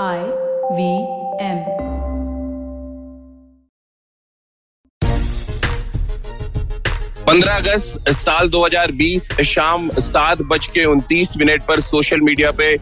I V M पंद्रह अगस्त साल 2020 शाम सात बज के उनतीस मिनट पर सोशल मीडिया पे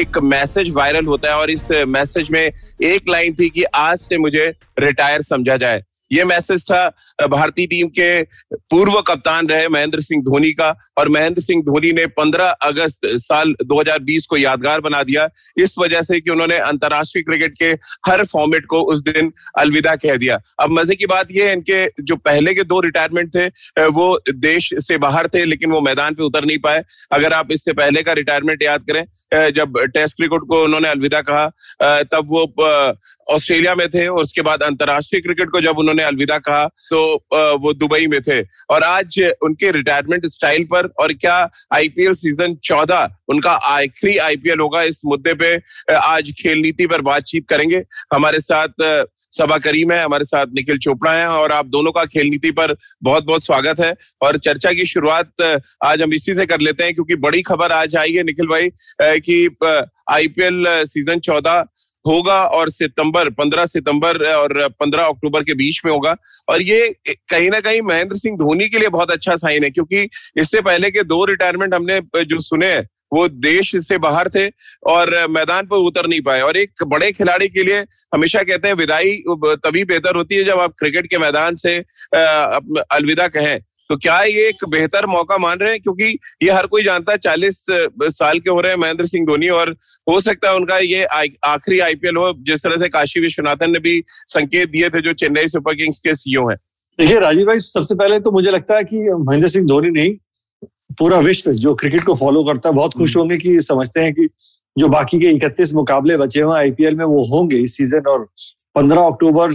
एक मैसेज वायरल होता है और इस मैसेज में एक लाइन थी कि आज से मुझे रिटायर समझा जाए। ये मैसेज था भारतीय टीम के पूर्व कप्तान रहे महेंद्र सिंह धोनी का और महेंद्र सिंह धोनी ने 15 अगस्त साल 2020 को यादगार बना दिया। इस वजह से कि उन्होंने अंतर्राष्ट्रीय क्रिकेट के हर फॉर्मेट को उस दिन अलविदा कह दिया। अब मज़े की बात यह है, इनके जो पहले के दो रिटायरमेंट थे, वो देश से बाहर थे, लेकिन वो मैदान पे उतर नहीं पाए। अगर आप इससे पहले का रिटायरमेंट याद करें जब टेस्ट क्रिकेट को उन्होंने अलविदा कहा तब वो ऑस्ट्रेलिया में थे और उसके बाद अंतर्राष्ट्रीय क्रिकेट को जब उन्होंने अलविदा कहा। तो वो दुबई में थे। और आज उनके रिटायरमेंट स्टाइल पर और क्या आईपीएल सीज़न चौदह, उनका आखिरी आईपीएल होगा इस मुद्दे पे आज खेल नीति पर बातचीत करेंगे। हमारे साथ सबा करीम है, हमारे साथ निखिल चोपड़ा है और आप दोनों का खेल नीति पर बहुत बहुत स्वागत है। और चर्चा की शुरुआत आज हम इसी से कर लेते हैं क्योंकि बड़ी खबर आज आई है निखिल भाई कि आईपीएल सीज़न चौदह होगा और सितंबर 15 सितंबर और 15 अक्टूबर के बीच में होगा। और ये कहीं ना कहीं महेंद्र सिंह धोनी के लिए बहुत अच्छा साइन है, क्योंकि इससे पहले के दो रिटायरमेंट हमने जो सुने वो देश से बाहर थे और मैदान पर उतर नहीं पाए। और एक बड़े खिलाड़ी के लिए हमेशा कहते हैं, विदाई तभी बेहतर होती है जब आप क्रिकेट के मैदान से अलविदा कहें। तो क्या ये एक बेहतर मौका मान रहे हैं क्योंकि ये हर कोई जानता है चालीस साल के हो रहे हैं महेंद्र सिंह धोनी और हो सकता है उनका ये आखिरी आईपीएल हो जिस तरह से काशी विश्वनाथन ने भी संकेत दिए थे जो चेन्नई सुपर किंग्स के सीईओ हैं देखिए राजीव भाई सबसे पहले तो मुझे लगता है कि महेंद्र सिंह धोनी नहीं पूरा विश्व जो क्रिकेट को फॉलो करता है बहुत खुश हम्म। होंगे कि समझते हैं कि जो बाकी के इकतीस मुकाबले बचे हुए आईपीएल में वो होंगे इस सीज़न और पंद्रह अक्टूबर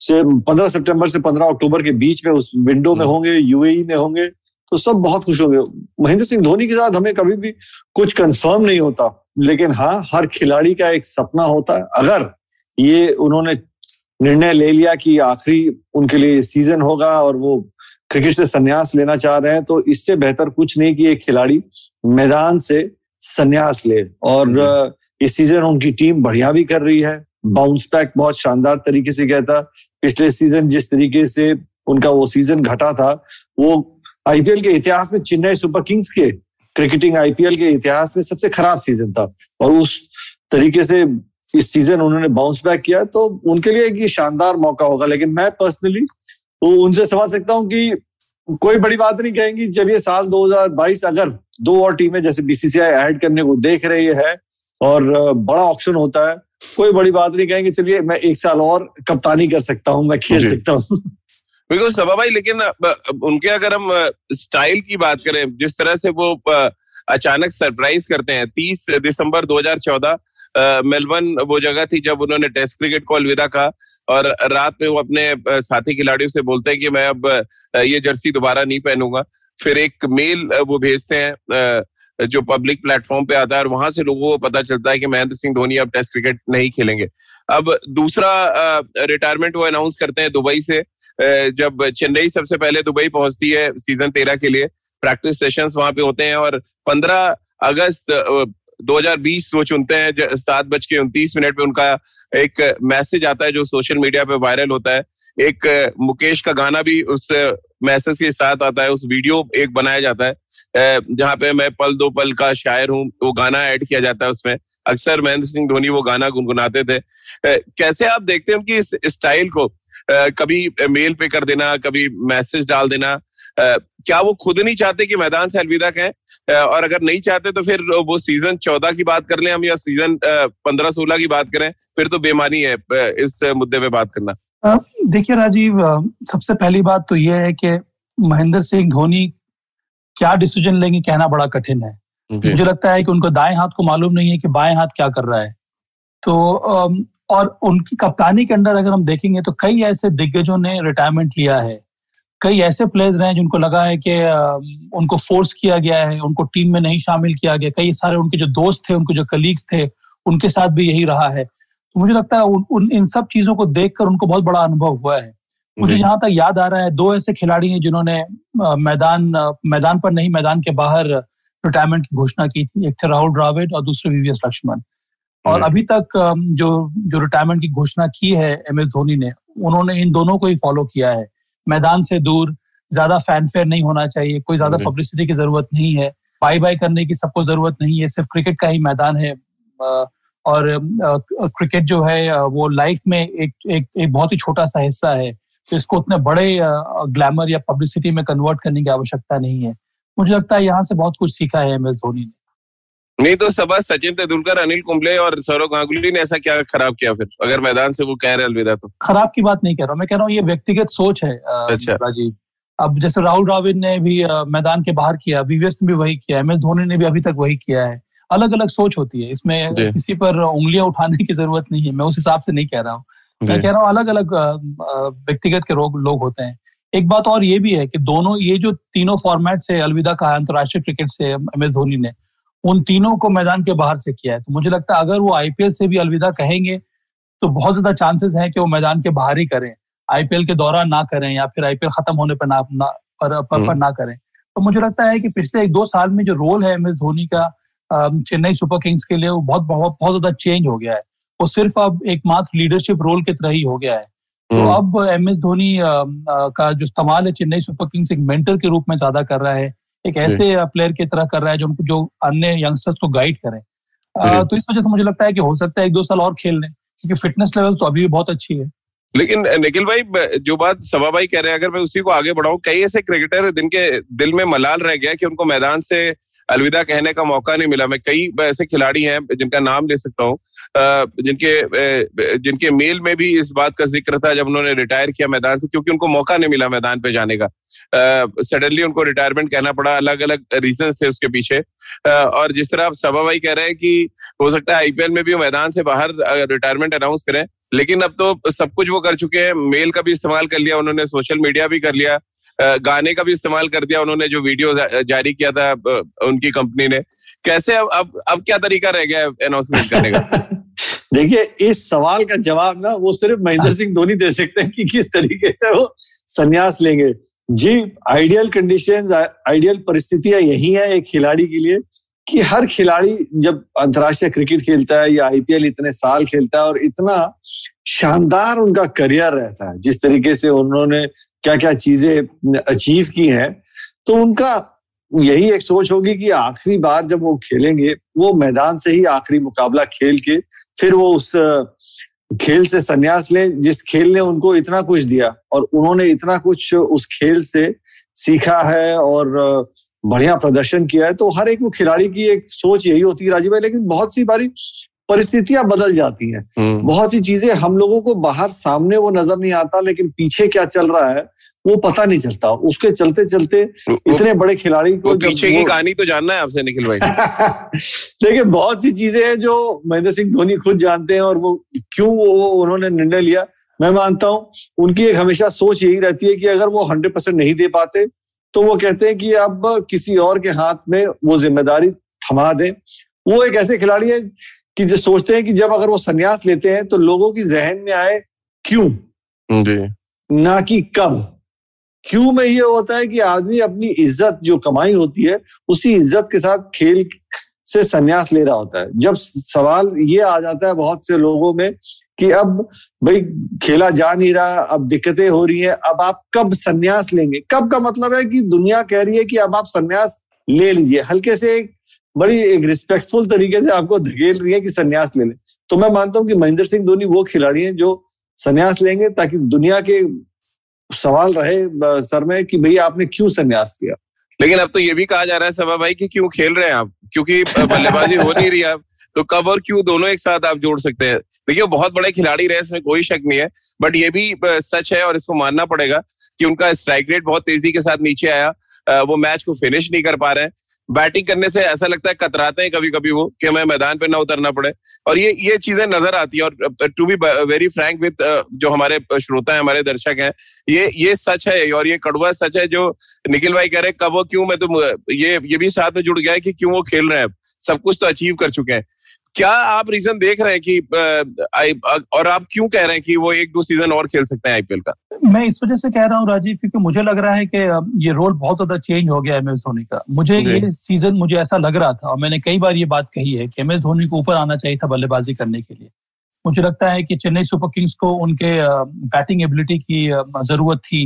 से पंद्रह सितंबर से पंद्रह अक्टूबर के बीच में उस विंडो में हम्म। होंगे यूएई में होंगे तो सब बहुत खुश होंगे। महेंद्र सिंह धोनी के साथ हमें कभी भी कुछ कंफर्म नहीं होता लेकिन हाँ हर खिलाड़ी का एक सपना होता है। अगर ये उन्होंने निर्णय ले लिया कि आखिरी उनके लिए सीज़न होगा और वो क्रिकेट से संन्यास लेना चाह रहे हैं तो इससे बेहतर कुछ नहीं कि एक खिलाड़ी मैदान से संन्यास ले। और इस सीज़न उनकी टीम बढ़िया भी कर रही है। बाउंस बैक बहुत शानदार तरीके से गया था। पिछले सीज़न जिस तरीके से उनका वो सीज़न घटा था, वो आईपीएल के इतिहास में चेन्नई सुपर किंग्स के क्रिकेटिंग आईपीएल के इतिहास में सबसे खराब सीज़न था। और उस तरीके से इस सीज़न उन्होंने बाउंस बैक किया तो उनके लिए एक शानदार मौका होगा। लेकिन मैं पर्सनली तो उनसे समझ सकता हूँ कि कोई बड़ी बात नहीं कहेंगी चलिए साल 2022 अगर दो और टीमें जैसे बीसीसीआई ऐड करने को देख रही है और बड़ा ऑप्शन होता है कोई बड़ी बात नहीं कहेंगे चलिए मैं एक साल और कप्तानी कर सकता हूँ मैं खेल सकता हूँ। बिल्कुल सभा भाई लेकिन उनके अगर हम स्टाइल की बात करें जिस तरह से वो अचानक सरप्राइज़ करते हैं तीस दिसंबर 2014 मेलबर्न वो जगह थी जब उन्होंने टेस्ट क्रिकेट को अलविदा कहा और रात में वो अपने साथी खिलाड़ियों से बोलते हैं कि मैं अब ये जर्सी दोबारा नहीं पहनूँगा। फिर एक मेल वो भेजते हैं जो पब्लिक प्लेटफॉर्म पे आता है और वहाँ से लोगों को पता चलता है कि महेंद्र सिंह धोनी अब टेस्ट क्रिकेट नहीं खेलेंगे। अब दूसरा रिटायरमेंट वो अनाउंस करते हैं दुबई से। जब चेन्नई सबसे पहले दुबई पहुँचती है सीज़न तेरह के लिए प्रैक्टिस सेशंस वहाँ पे होते हैं और पंद्रह अगस्त 2020 वो चुनते हैं सात बज के उनतीस मिनट पे उनका एक मैसेज आता है जो सोशल मीडिया पे वायरल होता है। एक मुकेश का गाना भी उस मैसेज के साथ आता है, उस वीडियो एक बनाया जाता है जहाँ पे मैं पल दो पल का शायर हूँ, वो गाना ऐड किया जाता है उसमें, अक्सर महेंद्र सिंह धोनी वो गाना गुनगुनाते थे। कैसे आप देखते हैं कि इस स्टाइल को? कभी मेल पे कर देना, कभी मैसेज डाल देना क्या वो खुद नहीं चाहते कि मैदान से अलविदा कहें? और अगर नहीं चाहते तो फिर वो सीज़न चौदह की बात कर लें हम या सीज़न पंद्रह सोलह की बात करें, फिर तो बेमानी है इस मुद्दे पे बात करना। देखिए राजीव सबसे पहली बात तो यह है कि महेंद्र सिंह धोनी क्या डिसीज़न लेंगे कहना बड़ा कठिन है। मुझे लगता है कि उनको दाएँ हाथ को मालूम नहीं है कि बाएँ हाथ क्या कर रहा है। तो और उनकी कप्तानी के अंदर अगर हम देखेंगे तो कई ऐसे दिग्गजों ने रिटायरमेंट लिया है। कई ऐसे प्लेयर्स रहे जिनको लगा है कि उनको फोर्स किया गया है उनको टीम में नहीं शामिल किया गया। कई सारे उनके जो दोस्त थे उनके जो कलीग्स थे उनके साथ भी यही रहा है। तो मुझे लगता है उन, उन इन सब चीज़ों को देखकर उनको बहुत बड़ा अनुभव हुआ है। मुझे जहाँ तक याद आ रहा है दो ऐसे खिलाड़ी हैं जिन्होंने मैदान मैदान पर नहीं मैदान के बाहर रिटायरमेंट की घोषणा की थी। एक थे राहुल द्राविड और दूसरे वीवीएस लक्ष्मण। और। अभी तक जो जो रिटायरमेंट की घोषणा की है एम एस धोनी ने उन्होंने इन दोनों को ही फॉलो किया है। मैदान से दूर ज़्यादा फैनफेयर नहीं होना चाहिए कोई ज़्यादा पब्लिसिटी की ज़रूरत नहीं है। बाई बाई करने की सबको ज़रूरत नहीं है सिर्फ़ क्रिकेट का ही मैदान है। और क्रिकेट जो है वो लाइफ में एक एक एक बहुत ही छोटा सा हिस्सा है। तो इसको उतने बड़े ग्लैमर या पब्लिसिटी में कन्वर्ट करने की आवश्यकता नहीं है। मुझे लगता है यहाँ से बहुत कुछ सीखा है एम एस धोनी ने। नहीं तो सब सचिन तेंदुलकर अनिल कुंबले और सौरव गांगुली ने ऐसा क्या खराब किया फिर? अगर मैदान से वो कह रहे अलविदा तो। खराब की बात नहीं कह रहा हूँ। मैं कह रहा हूँ ये व्यक्तिगत सोच है अच्छा। राजीव। अब जैसे राहुल द्राविड ने भी मैदान के बाहर किया वीवीएस ने भी वही किया एम एस धोनी ने भी अभी तक वही किया है। अलग अलग सोच होती है। इसमें किसी पर उंगलियाँ उठाने की ज़रूरत नहीं है। मैं उस हिसाब से नहीं कह रहा हूँ। मैं कह रहा हूँ अलग अलग व्यक्तिगत के रोग लोग होते हैं। एक बात और ये भी है कि दोनों ये जो तीनों फॉर्मेट से अलविदा कहा अंतर्राष्ट्रीय क्रिकेट से एम एस धोनी ने उन तीनों को मैदान के बाहर से किया है। तो मुझे लगता है अगर वो आईपीएल से भी अलविदा कहेंगे तो बहुत ज़्यादा चांसेस हैं कि वो मैदान के बाहर ही करें। आईपीएल के दौरान ना करें या फिर आईपीएल खत्म होने पर ना, ना पर, पर, पर हम्म। ना करें। तो मुझे लगता है कि पिछले एक दो साल में जो रोल है एम एस धोनी का चेन्नई सुपर किंग्स के लिए वो बहुत बहुत बहुत ज़्यादा चेंज हो गया है। वो सिर्फ़ अब एकमात्र लीडरशिप रोल की तरह ही हो गया है। तो हम्म। अब एम एस धोनी का जो इस्तेमाल है चेन्नई सुपर किंग्स एक मेंटर के रूप में ज़्यादा कर रहा है। एक ऐसे प्लेयर की तरह कर रहा है जो जो अन्य यंगस्टर्स को गाइड करें। तो इस वजह से मुझे लगता है कि हो सकता है एक दो साल और खेल लें क्योंकि फिटनेस लेवल तो अभी भी बहुत अच्छी है। लेकिन निखिल भाई जो बात सभा भाई कह रहे हैं अगर मैं उसी को आगे बढ़ाऊं कई ऐसे क्रिकेटर जिनके दिल में मलाल रह गया कि उनको मैदान से अलविदा कहने का मौका नहीं मिला। मैं कई ऐसे खिलाड़ी हैं जिनका नाम ले सकता हूँ। जिनके जिनके मेल में भी इस बात का ज़िक्र था जब उन्होंने रिटायर किया मैदान से, क्योंकि उनको मौका नहीं मिला मैदान पे जाने का। सडनली उनको रिटायरमेंट कहना पड़ा। अलग अलग रीजन थे उसके पीछे। और जिस तरह आप सभा भाई कह रहे हैं कि हो सकता है आईपीएल में भी मैदान से बाहर रिटायरमेंट अनाउंस करें, लेकिन अब तो सब कुछ वो कर चुके हैं। मेल का भी इस्तेमाल कर लिया उन्होंने, सोशल मीडिया भी कर लिया। गाने का भी इस्तेमाल कर दिया उन्होंने, जो वीडियो जारी किया था उनकी कंपनी ने। कैसे अब अब अब क्या तरीका रह गया अनाउंसमेंट करने का? देखिए, इस सवाल का जवाब ना, वो सिर्फ़ महेंद्र सिंह धोनी दे सकते हैं कि किस तरीके से वो संन्यास लेंगे। जी आइडियल कंडीशन आइडियल परिस्थितियाँ यही है एक खिलाड़ी के लिए कि हर खिलाड़ी जब अंतर्राष्ट्रीय क्रिकेट खेलता है या आईपीएल इतने साल खेलता है और इतना शानदार उनका करियर रहता है, जिस तरीके से उन्होंने क्या क्या चीज़ें अचीव की हैं तो उनका यही एक सोच होगी कि आखिरी बार जब वो खेलेंगे, वो मैदान से ही आखिरी मुकाबला खेल के फिर वो उस खेल से संन्यास लें, जिस खेल ने उनको इतना कुछ दिया और उन्होंने इतना कुछ उस खेल से सीखा है और बढ़िया प्रदर्शन किया है तो हर एक वो खिलाड़ी की एक सोच यही होती है राजीव भाई, लेकिन बहुत सी बारी परिस्थितियाँ बदल जाती हैं। हम्म। बहुत सी चीज़ें हम लोगों को बाहर सामने वो नज़र नहीं आता लेकिन पीछे क्या चल रहा है वो पता नहीं चलता। उसके चलते चलते इतने बड़े खिलाड़ी को पीछे की कहानी तो जानना है आपसे निखिल भाई। देखिए बहुत सी चीज़ें हैं जो महेंद्र सिंह धोनी खुद जानते हैं और वो क्यों वो उन्होंने निर्णय लिया। मैं मानता हूँ उनकी एक हमेशा सोच यही रहती है कि अगर वो हंड्रेड परसेंट नहीं दे पाते तो वो कहते हैं कि अब किसी और के हाथ में वो ज़िम्मेदारी थमा दें। वो एक ऐसे खिलाड़ी है कि जो सोचते हैं कि जब अगर वो संन्यास लेते हैं तो लोगों की जहन में आए क्यों? जी। ना कि कब। क्यों में ये होता है कि आदमी अपनी इज़्ज़त जो कमाई होती है उसी इज़्ज़त के साथ खेल से संन्यास ले रहा होता है। जब सवाल ये आ जाता है बहुत से लोगों में कि अब भाई खेला जा नहीं रहा अब दिक्कतें हो रही हैं अब आप कब संन्यास लेंगे? कब का मतलब है कि दुनिया कह रही है कि अब आप संन्यास ले लीजिए। हल्के से एक बड़ी एक रिस्पेक्टफुल तरीके से आपको धकेल रही है कि संन्यास ले लें। तो मैं मानता हूँ कि महेंद्र सिंह धोनी वो खिलाड़ी हैं जो संन्यास लेंगे ताकि दुनिया के सवाल रहे सर में कि भैया आपने क्यों संन्यास किया? लेकिन अब तो ये भी कहा जा रहा है सभा भाई कि क्यों खेल रहे हैं आप? क्योंकि बल्लेबाजी हो नहीं रही आप तो कब और क्यों दोनों एक साथ आप जोड़ सकते हैं? देखिए बहुत बड़े खिलाड़ी रहे, इसमें कोई शक नहीं है। बट ये भी सच है और इसको मानना पड़ेगा कि उनका स्ट्राइक रेट बहुत तेज़ी के साथ नीचे आया। वो मैच को फिनिश नहीं कर पा रहे हैं। बैटिंग करने से ऐसा लगता है कतराते हैं कभी कभी वो, कि हमें मैदान पे ना उतरना पड़े। और ये ये चीज़ें नज़र आती है और to be very frank with जो हमारे श्रोता है, हमारे दर्शक हैं, ये ये सच है और ये कड़वा सच है जो निखिल भाई कह रहे कब वो क्यों मैं तो ये ये भी साथ में जुड़ गया है कि क्यों वो खेल रहे हैं सब कुछ तो अचीव कर चुके हैं। क्या आप रीजन देख रहे हैं कि और आप क्यों कह रहे हैं कि वो एक दो सीज़न और खेल सकते हैं आईपीएल का? मैं इस वजह से कह रहा हूँ राजीव क्योंकि मुझे लग रहा है कि ये रोल बहुत ज़्यादा चेंज हो गया एम एस धोनी का। मुझे ये सीज़न मुझे ऐसा लग रहा था और मैंने कई बार ये बात कही है कि एम एस धोनी को ऊपर आना चाहिए था बल्लेबाजी करने के लिए। मुझे लगता है कि चेन्नई सुपर किंग्स को उनके बैटिंग एबिलिटी की ज़रूरत थी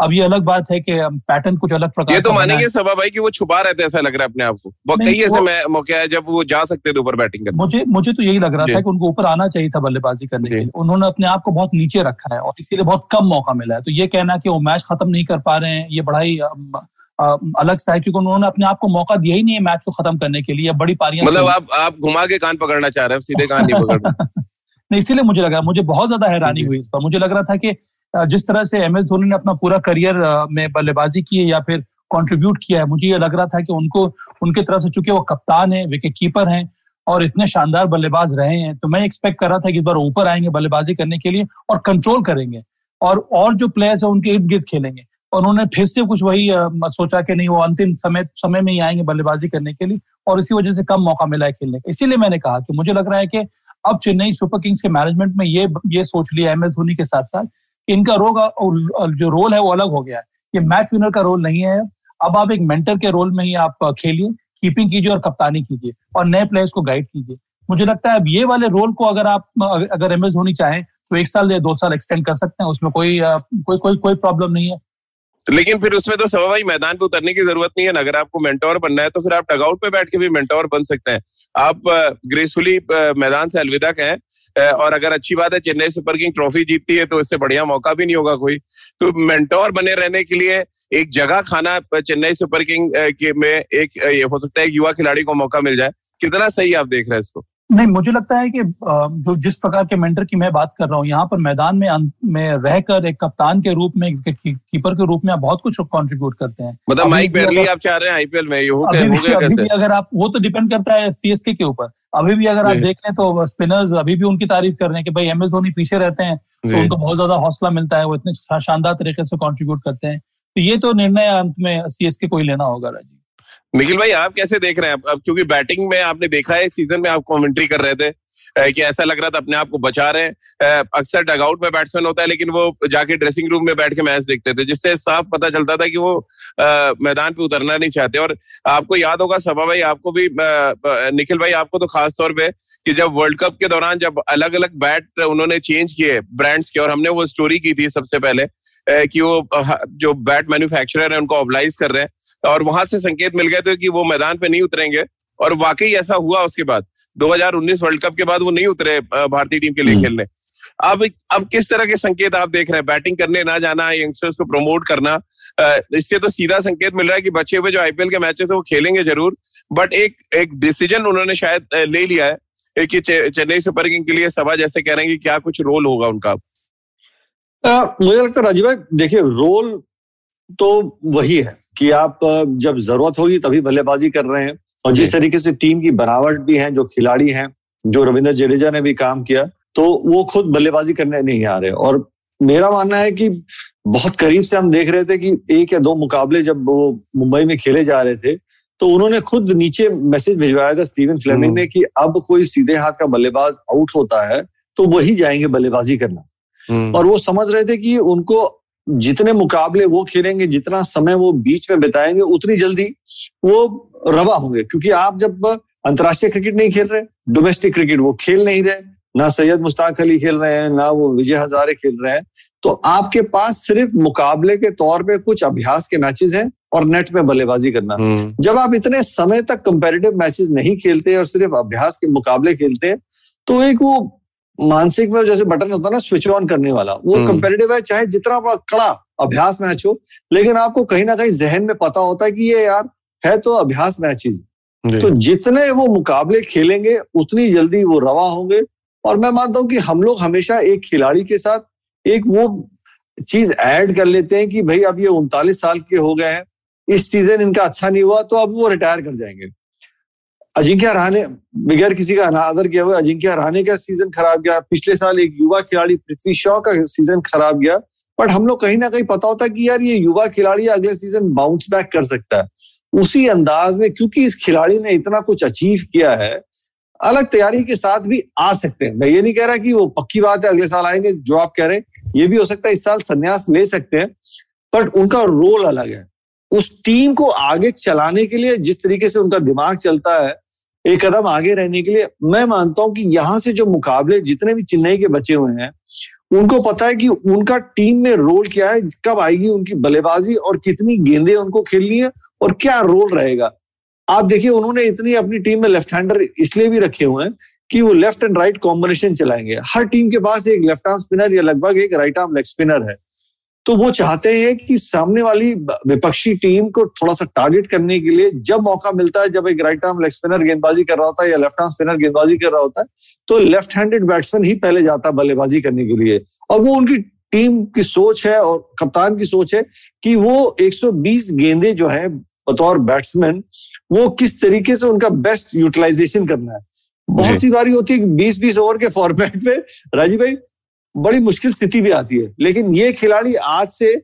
अब ये अलग बात है कि पैटर्न कुछ अलग प्रकार ये तो मानेंगे सभा भाई कि वो छुपा रहते ऐसा लग रहा है अपने आप को। वो कई ऐसे मौके है जब वो जा सकते थे ऊपर बैटिंग करने मुझे मुझे तो यही लग रहा था कि उनको ऊपर आना चाहिए था बल्लेबाजी करने के लिए। उन्होंने अपने आप को बहुत नीचे रखा है और इसीलिए बहुत कम मौका मिला है। तो ये कहना कि वो मैच खत्म नहीं कर पा रहे हैं ये बड़ा ही अलग सा है क्योंकि उन्होंने अपने आप को मौका दिया ही नहीं है मैच को खत्म करने के लिए। बड़ी पारियाँ मतलब आप आप घुमा के कान पकड़ना चाह रहे हैं सीधे कान नहीं पकड़ना नहीं इसीलिए मुझे लगा मुझे बहुत ज़्यादा हैरानी हुई इस पर मुझे लग रहा था कि जिस तरह से एम एस धोनी ने अपना पूरा करियर में बल्लेबाजी की है या फिर कंट्रीब्यूट किया है, मुझे ये लग रहा था कि उनको, उनके तरफ़ से चूँकि वो कप्तान है विकेट कीपर हैं और इतने शानदार बल्लेबाज रहे हैं तो मैं एक्सपेक्ट कर रहा था कि इस बार ऊपर आएँगे बल्लेबाजी करने के लिए और कंट्रोल करेंगे और और जो प्लेयर्स है उनके इर्द गिर्द खेलेंगे। और उन्होंने फिर से कुछ वही सोचा कि नहीं, वो अंतिम समय समय में ही आएँगे बल्लेबाजी करने के लिए और इसी वजह से कम मौका मिला है खेलने का। इसीलिए मैंने कहा कि मुझे लग रहा है कि अब चेन्नई सुपर किंग्स के मैनेजमेंट में ये ये सोच लिया एम एस धोनी के साथ साथ इनका रोग जो रोल है वो अलग हो गया है। ये मैच विनर का रोल नहीं है। अब आप एक मेंटर के रोल में ही आप खेलिए कीपिंग कीजिए और कप्तानी कीजिए और नए प्लेयर्स को गाइड कीजिए। मुझे लगता है अब ये वाले रोल को अगर आप अगर एम धोनी चाहें तो एक साल या दो साल एक्सटेंड कर सकते हैं। उसमें कोई कोई कोई कोई प्रॉब्लम नहीं है। लेकिन फिर उसमें तो सब भाई मैदान पे उतरने की ज़रूरत नहीं है। अगर आपको मेंटोर बनना है तो फिर आप टगआउट पे बैठ के भी मेंटोर बन सकते हैं। आप ग्रेसफुली मैदान से अलविदा कहें और अगर अच्छी बात है, चेन्नई सुपर किंग ट्रॉफी जीतती है तो इससे बढ़िया मौका भी नहीं होगा कोई। तो मेंटोर बने रहने के लिए एक जगह खाना चेन्नई सुपर किंग के में एक ये हो सकता है युवा खिलाड़ी को मौका मिल जाए। कितना सही आप देख रहे हैं इसको? नहीं मुझे लगता है कि जो जिस प्रकार के मेंटर की मैं बात कर रहा हूँ यहाँ पर मैदान में में रहकर एक कप्तान के रूप में कीपर के रूप में आप बहुत कुछ कंट्रीब्यूट करते हैं। मतलब माइक बेरली आप चाह रहे हैं आईपीएल में ये हो अभी, भी, अभी भी अगर आप वो तो डिपेंड करता है सीएसके के ऊपर। अभी भी अगर आप देख लें तो स्पिनर्स अभी भी उनकी तारीफ़ कर रहे हैं कि भाई एम एस धोनी पीछे रहते हैं तो उनको बहुत ज़्यादा हौसला मिलता है वो इतने शानदार तरीके से कॉन्ट्रीब्यूट करते हैं। तो ये तो निर्णय अंत में सीएसके को ही लेना होगा राजीव। निखिल भाई आप कैसे देख रहे हैं? अब क्योंकि बैटिंग में आपने देखा है सीज़न में आप कमेंट्री कर रहे थे कि ऐसा लग रहा था अपने आप को बचा रहे अक्सर डगआउट में बैट्समैन होता है लेकिन वो जाके ड्रेसिंग रूम में बैठ के मैच देखते थे जिससे साफ़ पता चलता था कि वो आ, मैदान पे उतरना नहीं चाहते। और आपको याद होगा सभा भाई आपको भी निखिल भाई आपको तो खास तौर पे कि जब वर्ल्ड कप के दौरान जब अलग अलग बैट उन्होंने चेंज किए ब्रांड्स के और हमने वो स्टोरी की थी सबसे पहले कि वो जो बैट मैन्युफैक्चरर है उनको ऑबलाइज कर रहे हैं। और वहाँ से संकेत मिल गए थे कि वो मैदान पे नहीं उतरेंगे। और वाकई ऐसा हुआ उसके बाद। 2019 वर्ल्ड कप के बाद वो नहीं उतरे भारतीय टीम के लिए हम्म। खेलने। अब अब किस तरह के संकेत आप देख रहे हैं? बैटिंग करने ना जाना यंगस्टर्स को प्रमोट करना इससे तो सीधा संकेत मिल रहा है कि बचे हुए जो आईपीएल के मैचेस है वो खेलेंगे ज़रूर। बट एक एक डिसीज़न उन्होंने शायद ले लिया है। कि चेन्नई सुपर किंग के लिए सभा जैसे कह रहे हैं कि क्या कुछ रोल होगा उनका? आ, मुझे लगता है राजीव भाई देखिए रोल तो वही है कि आप जब ज़रूरत होगी तभी बल्लेबाजी कर रहे हैं और जिस तरीके से टीम की बनावट भी है जो खिलाड़ी हैं जो रविंद्र जडेजा ने भी काम किया तो वो खुद बल्लेबाजी करने नहीं आ रहे और मेरा मानना है कि बहुत करीब से हम देख रहे थे कि एक या दो मुकाबले जब वो मुंबई में खेले जा रहे थे तो उन्होंने खुद नीचे मैसेज भिजवाया था स्टीवन फ्लेमिंग ने हम्म। कि अब कोई सीधे हाथ का बल्लेबाज आउट होता है तो वही जाएँगे बल्लेबाजी करना हम्म। और वो समझ रहे थे कि उनको जितने मुकाबले वो खेलेंगे जितना समय वो बीच में बिताएँगे उतनी जल्दी वो रवा होंगे क्योंकि आप जब अंतर्राष्ट्रीय क्रिकेट नहीं खेल रहे डोमेस्टिक क्रिकेट वो खेल नहीं रहे ना सैयद मुश्ताक अली खेल रहे हैं ना वो विजय हजारे खेल रहे हैं तो आपके पास सिर्फ़ मुकाबले के तौर पे कुछ अभ्यास के मैचेस हैं और नेट में बल्लेबाजी करना हम्म। जब आप इतने समय तक कंपेरेटिव मैचेस नहीं खेलते और सिर्फ़ अभ्यास के मुकाबले खेलते हैं तो एक वो मानसिक में जैसे बटन होता है ना स्विच ऑन करने वाला। वो कंपेरेटिव हम्म। है चाहे जितना कड़ा अभ्यास मैच हो लेकिन आपको कहीं ना कहीं जहन में पता होता है कि ये यार है तो अभ्यास मैचेस तो जितने वो मुकाबले खेलेंगे उतनी जल्दी वो रवा होंगे। और मैं मानता हूँ कि हम लोग हमेशा एक खिलाड़ी के साथ एक वो चीज़ ऐड कर लेते हैं कि भाई अब ये उनतालीस साल के हो गए हैं इस सीज़न इनका अच्छा नहीं हुआ तो अब वो रिटायर कर जाएँगे। अजिंक्य रहाने बगैर किसी का अनादर किया हुआ अजिंक्य रहाने का सीज़न खराब गया। पिछले साल एक युवा खिलाड़ी पृथ्वी शॉ का सीज़न खराब गया। बट हम लोग कहीं ना कहीं पता होता कि यार ये युवा खिलाड़ी अगले सीज़न बाउंस बैक कर सकता है। उसी अंदाज में क्योंकि इस खिलाड़ी ने इतना कुछ अचीव किया है, अलग तैयारी के साथ भी आ सकते हैं। मैं ये नहीं कह रहा कि वो पक्की बात है, अगले साल आएँगे, जो आप कह रहे हैं, ये भी हो सकता है इस साल संन्यास ले सकते हैं। बट उनका रोल अलग है। उस टीम को आगे चलाने के लिए जिस तरीके से उनका दिमाग चलता है एक कदम आगे रहने के लिए मैं मानता हूँ कि यहाँ से जो मुकाबले जितने भी चेन्नई के बचे हुए हैं, उनको पता है कि उनका टीम में रोल क्या है, कब आएगी उनकी बल्लेबाजी और कितनी गेंदे उनको खेलनी है और क्या रोल रहेगा। आप देखिए, उन्होंने इतनी अपनी टीम में लेफ़्ट हैंडर इसलिए भी रखे हुए हैं कि वो लेफ़्ट एंड राइट कॉम्बिनेशन चलाएँगे। हर टीम के पास एक लेफ़्ट आर्म स्पिनर या लगभग एक राइट आर्म लेग स्पिनर है। तो वो चाहते हैं कि सामने वाली विपक्षी टीम को थोड़ा सा टारगेट करने के लिए जब मौका मिलता है जब एक राइट आर्म लेग स्पिनर गेंदबाजी कर रहा होता है या लेफ़्ट आर्म स्पिनर गेंदबाजी कर रहा होता है तो लेफ़्ट हैंडेड बैट्समैन ही पहले जाता है बल्लेबाजी करने के लिए। और वो उनकी टीम की सोच है और कप्तान की सोच है कि वो 120 गेंदे जो है बतौर बैट्समैन वो किस तरीके से उनका बेस्ट यूटिलाइजेशन करना है। बहुत सी बारी होती है बीस बीस ओवर के फॉर्मेट में राजीव भाई बड़ी मुश्किल स्थिति भी आती है। लेकिन ये खिलाड़ी आज से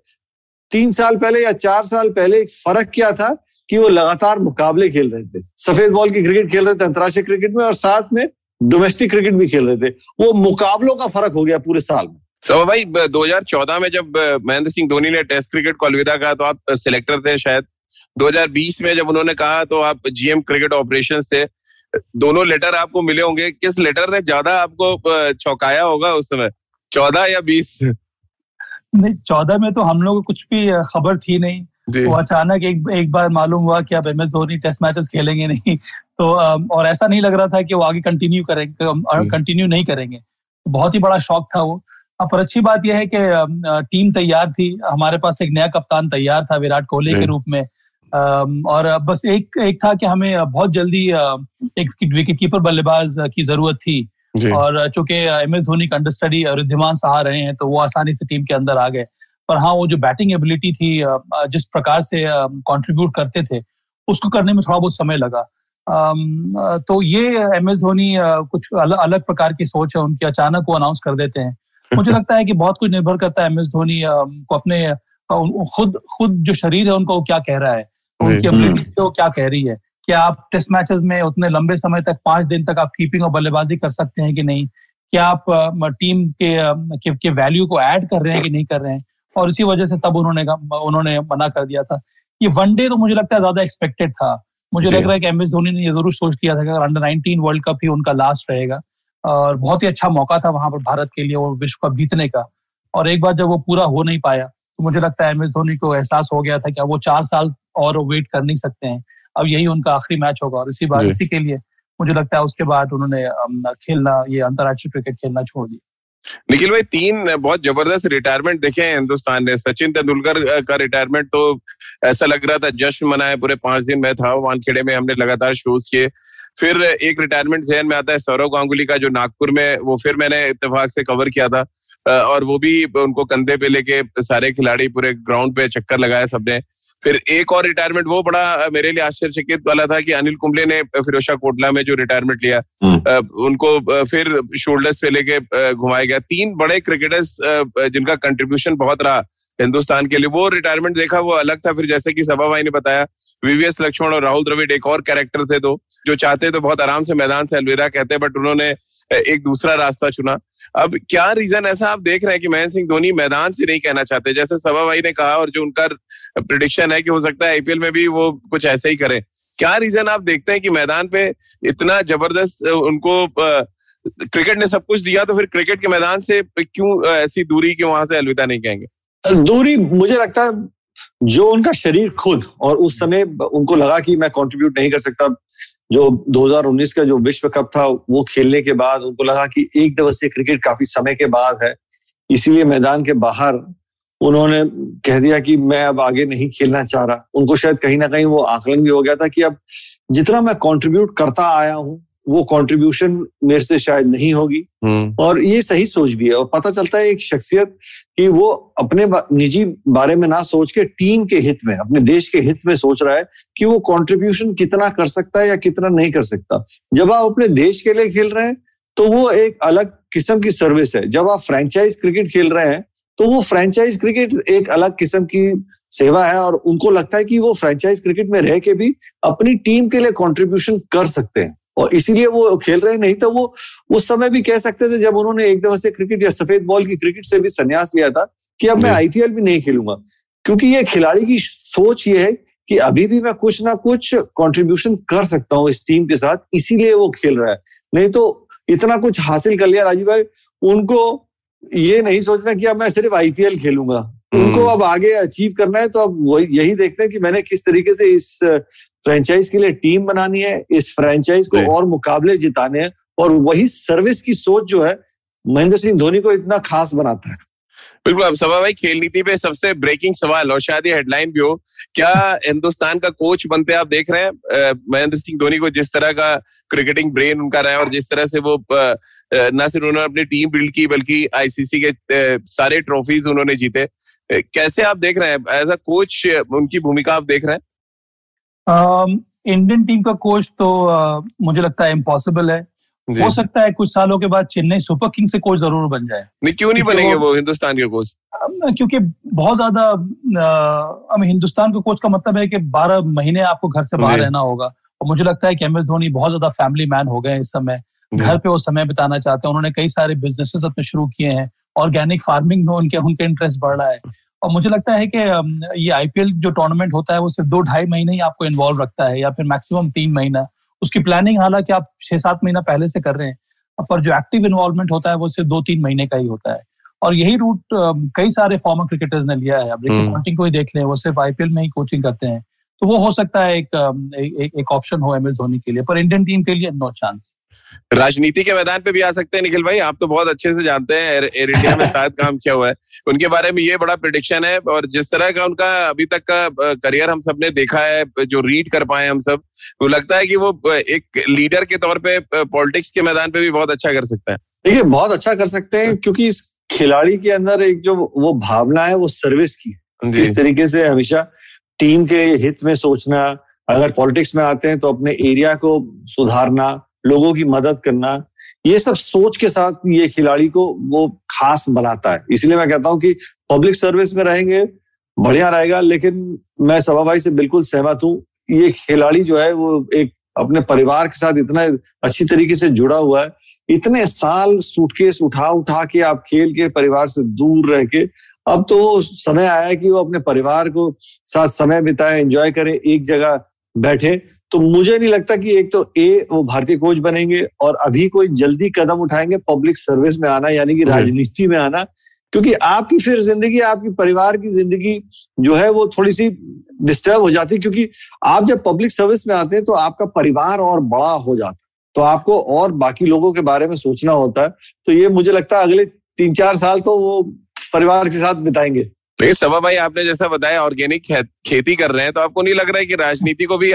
तीन साल पहले या चार साल पहले फ़र्क क्या था कि वो लगातार मुकाबले खेल रहे थे। सफ़ेद बॉल की क्रिकेट खेल रहे थे अंतर्राष्ट्रीय क्रिकेट में और साथ में डोमेस्टिक क्रिकेट भी खेल रहे थे। वो मुकाबलों का फ़र्क हो गया पूरे साल में। सो भाई 2014 में जब महेंद्र सिंह धोनी ने टेस्ट क्रिकेट को अलविदा कहा तो आप सिलेक्टर थे शायद। 2020 में जब उन्होंने कहा तो आप जीएम क्रिकेट ऑपरेशन थे। दोनों लेटर आपको मिले होंगे। किस लेटर ने ज़्यादा आपको चौंकाया होगा उस समय? चौदह या बीस? नहीं चौदह में तो हम लोग को कुछ भी खबर थी नहीं। वो अचानक एक एक बार मालूम हुआ कि अब M S Dhoni test matches खेलेंगे नहीं। तो और ऐसा नहीं लग रहा था कि वो आगे कंटिन्यू करेंगे कंटिन्यू नहीं करेंगे। बहुत ही बड़ा शौक था वो। पर अच्छी बात यह है कि टीम तैयार थी। हमारे पास एक नया कप्तान तैयार था विराट कोहली के रूप में। और बस एक एक था कि हमें बहुत जल्दी एक विकेट कीपर बल्लेबाज की ज़रूरत थी। और चूँकि एम एस धोनी का अंडरस्टडी रिद्धिमान सहा रहे हैं तो वो आसानी से टीम के अंदर आ गए। पर हाँ वो जो बैटिंग एबिलिटी थी जिस प्रकार से कंट्रीब्यूट करते थे उसको करने में थोड़ा बहुत समय लगा। तो ये एम एस धोनी कुछ अलग अलग प्रकार की सोच है उनकी अचानक वो अनाउंस कर देते हैं। मुझे लगता है कि बहुत कुछ निर्भर करता है एम एस धोनी को अपने खुद खुद जो शरीर है उनका वो क्या कह रहा है उनकी एबिलिटी वो क्या कह रही है। क्या आप टेस्ट मैचेस में उतने लंबे समय तक पाँच दिन तक आप कीपिंग और बल्लेबाजी कर सकते हैं कि नहीं? क्या आप टीम के के, के वैल्यू को ऐड कर रहे हैं कि नहीं कर रहे हैं? और इसी वजह से तब उन्होंने उन्होंने मना कर दिया था। ये वनडे तो मुझे लगता है ज़्यादा एक्सपेक्टेड था। मुझे लग रहा है कि एम एस धोनी ने ये ज़रूर सोच किया था कि अंडर नाइनटीन वर्ल्ड कप ही उनका लास्ट रहेगा। और बहुत ही अच्छा मौका था वहाँ पर भारत के लिए वो विश्व कप जीतने का। और एक बार जब वो पूरा हो नहीं पाया तो मुझे लगता है एम एस धोनी को एहसास हो गया था कि वो चार साल और वेट कर नहीं सकते हैं। अब यही उनका आखिरी मैच होगा और इसी बात इसी के लिए मुझे लगता है उसके बाद उन्होंने खेलना ये अंतर्राष्ट्रीय क्रिकेट खेलना छोड़ दिया। निखिल भाई तीन बहुत ज़बरदस्त रिटायरमेंट देखे हैं हिंदुस्तान ने। सचिन तेंदुलकर का रिटायरमेंट तो ऐसा लग रहा था जश्न मनाया पूरे पाँच दिन में था वानखेड़े में हमने लगातार शोज़ किए। फिर एक रिटायरमेंट जहन में आता है सौरव गांगुली का जो नागपुर में वो फिर मैंने इतफाक से कवर किया था। और वो भी उनको कंधे पे लेके सारे खिलाड़ी पूरे ग्राउंड पे चक्कर लगाया सबने। फिर एक और रिटायरमेंट वो बड़ा मेरे लिए आश्चर्यचकित वाला था कि अनिल कुंबले ने फिरोशा कोटला में जो रिटायरमेंट लिया हम्म। उनको फिर शोल्डर्स पे लेके घुमाया गया। तीन बड़े क्रिकेटर्स जिनका कंट्रीब्यूशन बहुत रहा हिंदुस्तान के लिए। वो रिटायरमेंट देखा वो अलग था। फिर जैसे कि सभा भाई ने बताया वीवीएस लक्ष्मण और राहुल द्रविड एक और कैरेक्टर थे तो जो चाहते तो बहुत आराम से मैदान से अलविदा कहते बट उन्होंने एक दूसरा रास्ता चुना। अब क्या रीजन ऐसा आप देख रहे हैं कि महेंद्र सिंह धोनी मैदान से नहीं कहना चाहते? जैसे सभा भाई ने कहा और जो उनका प्रिडिक्शन है कि हो सकता है आईपीएल में भी वो कुछ ऐसे ही करें। क्या रीजन आप देखते हैं कि मैदान पे इतना ज़बरदस्त उनको क्रिकेट ने सब कुछ दिया तो फिर क्रिकेट के मैदान से क्यों ऐसी दूरी कि वहाँ से अलविदा नहीं कहेंगे? दूरी मुझे लगता है जो उनका शरीर खुद और उस समय उनको लगा कि मैं कंट्रीब्यूट नहीं कर सकता जो 2019 का जो विश्व कप था, वो खेलने के बाद उनको लगा कि एक दिवसीय क्रिकेट काफ़ी समय के बाद है। इसीलिए मैदान के बाहर उन्होंने कह दिया कि मैं अब आगे नहीं खेलना चाह रहा। उनको शायद कहीं ना कहीं वो आकलन भी हो गया था कि अब जितना मैं कंट्रीब्यूट करता आया हूँ वो कंट्रीब्यूशन मेरे से शायद नहीं होगी। हम्म। और ये सही सोच भी है और पता चलता है एक शख्सियत कि वो अपने निजी बारे में ना सोच के टीम के हित में अपने देश के हित में सोच रहा है कि वो कंट्रीब्यूशन कितना कर सकता है या कितना नहीं कर सकता। जब आप अपने देश के लिए खेल रहे हैं तो वो एक अलग किस्म की सर्विस है। जब आप फ्रेंचाइज क्रिकेट खेल रहे हैं तो वो फ्रेंचाइज क्रिकेट एक अलग किस्म की सेवा है और उनको लगता है कि वो फ्रेंचाइज क्रिकेट में रह के भी अपनी टीम के लिए कंट्रीब्यूशन कर सकते हैं। और इसीलिए वो खेल रहे नहीं तो वो उस समय भी कह सकते थे जब उन्होंने एक दफ़ा से क्रिकेट या सफ़ेद बॉल की क्रिकेट से भी संन्यास लिया था कि अब मैं आईपीएल भी नहीं खेलूँगा। क्योंकि ये खिलाड़ी की सोच ये है कि अभी भी मैं कुछ ना कुछ कंट्रीब्यूशन कर सकता हूँ इस टीम के साथ इसीलिए वो खेल रहा है। नहीं तो इतना कुछ हासिल कर लिया राजीव भाई। उनको ये नहीं सोचना कि अब मैं सिर्फ़ आईपीएल खेलूँगा। उनको हम्म। अब आगे अचीव करना है तो अब वही यही देखते हैं कि मैंने किस तरीके से इस फ्रेंचाइज के लिए टीम बनानी है इस फ्रेंचाइज को और मुकाबले जिताने हैं और वही सर्विस की सोच जो है महेंद्र सिंह धोनी को इतना खास बनाता है। बिल्कुल अब सभा भाई खेल नीति पे सबसे ब्रेकिंग सवाल और शायद ये हेडलाइन भी हो क्या हिंदुस्तान का कोच बनते आप देख रहे हैं? महेंद्र सिंह धोनी को जिस तरह का क्रिकेटिंग ब्रेन उनका रहा है और जिस तरह से वो न सिर्फ़ उन्होंने अपनी टीम बिल्ड की बल्कि आईसीसी के सारे ट्रॉफीज उन्होंने जीते। कैसे आप देख रहे हैं? एज अ कोच उनकी भूमिका आप देख रहे हैं? इंडियन टीम का कोच तो मुझे लगता है इम्पॉसिबल है। हो सकता है कुछ सालों के बाद चेन्नई सुपर किंग से कोच ज़रूर बन जाए। नहीं क्यों नहीं बनेंगे वो, वो हिंदुस्तान के कोच क्योंकि बहुत ज़्यादा अब हिंदुस्तान के कोच का मतलब है कि बारह महीने आपको घर से बाहर रहना होगा। और मुझे लगता है कि एम एस धोनी बहुत ज़्यादा फैमिली मैन हो गए इस समय। घर पे वो समय बिताना चाहते हैं। उन्होंने कई सारे बिजनेसेस अपने शुरू किए हैं। ऑर्गेनिक फ़ार्मिंग में उनके उनके इंटरेस्ट बढ़ रहा है। और मुझे लगता है कि ये आईपीएल जो टूर्नामेंट होता है वो सिर्फ़ दो ढाई महीने ही आपको इन्वॉल्व रखता है या फिर मैक्सिमम तीन महीना। उसकी प्लानिंग हालाँकि आप छह सात महीना पहले से कर रहे हैं पर जो एक्टिव इन्वॉल्वमेंट होता है वो सिर्फ़ दो तीन महीने का ही होता है। और यही रूट कई सारे फॉर्मर क्रिकेटर्स ने लिया है। अब रिकी पॉन्टिंग को ही देख लें वो सिर्फ़ आईपीएल में ही कोचिंग करते हैं। तो वो हो सकता है एक एक ऑप्शन हो एम एस धोनी के लिए पर इंडियन टीम के लिए नो चांस राजनीति के मैदान पे भी आ सकते हैं निखिल भाई। आप तो बहुत अच्छे से जानते हैं एयर, एयर इंडिया में शायद काम किया हुआ है। उनके बारे में ये बड़ा प्रिडिक्शन है और जिस तरह का उनका अभी तक का करियर हम सबने देखा है जो रीड कर पाए हम सब वो लगता है कि वो एक लीडर के तौर पे पॉलिटिक्स के मैदान पे भी बहुत अच्छा कर सकता है। देखिए बहुत अच्छा कर सकते हैं क्योंकि इस खिलाड़ी के अंदर एक जो वो भावना है वो सर्विस की इस तरीके से हमेशा टीम के हित में सोचना अगर पॉलिटिक्स में आते हैं तो अपने एरिया को सुधारना लोगों की मदद करना, ये सब सोच के साथ ये खिलाड़ी को वो खास बनाता है। इसलिए मैं कहता हूँ कि पब्लिक सर्विस में रहेंगे, बढ़िया रहेगा, लेकिन मैं सभा भाई से बिल्कुल सहमत हूँ, ये खिलाड़ी जो है वो एक अपने परिवार के साथ इतना अच्छी तरीके से जुड़ा हुआ है। इतने साल सूटकेस उठा उठा के आप खेल के परिवार से दूर रह के, अब तो वो समय आया कि वो अपने परिवार को साथ समय बिताए एंजॉय करे, एक जगह बैठे। तो मुझे नहीं लगता कि एक तो ए वो भारतीय कोच बनेंगे और अभी कोई जल्दी कदम उठाएँगे पब्लिक सर्विस में आना यानी कि राजनीति में आना क्योंकि आपकी फिर ज़िंदगी आपकी परिवार की ज़िंदगी जो है वो थोड़ी सी डिस्टर्ब हो जाती है क्योंकि आप जब पब्लिक सर्विस में आते हैं तो आपका परिवार और बड़ा हो जाता है। तो आपको और बाकी लोगों के बारे में सोचना होता है तो ये मुझे लगता है अगले तीन चार साल तो वो परिवार के साथ बिताएँगे। लेकिन सभा भाई आपने जैसा बताया ऑर्गेनिक खेती कर रहे हैं तो आपको नहीं लग रहा है कि राजनीति को भी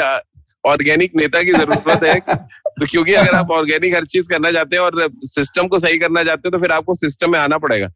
ऑर्गेनिक नेता की ज़रूरत है तो क्योंकि अगर आप ऑर्गेनिक हर चीज़ करना चाहते हैं और सिस्टम को सही करना चाहते हैं तो फिर आपको सिस्टम में आना पड़ेगा।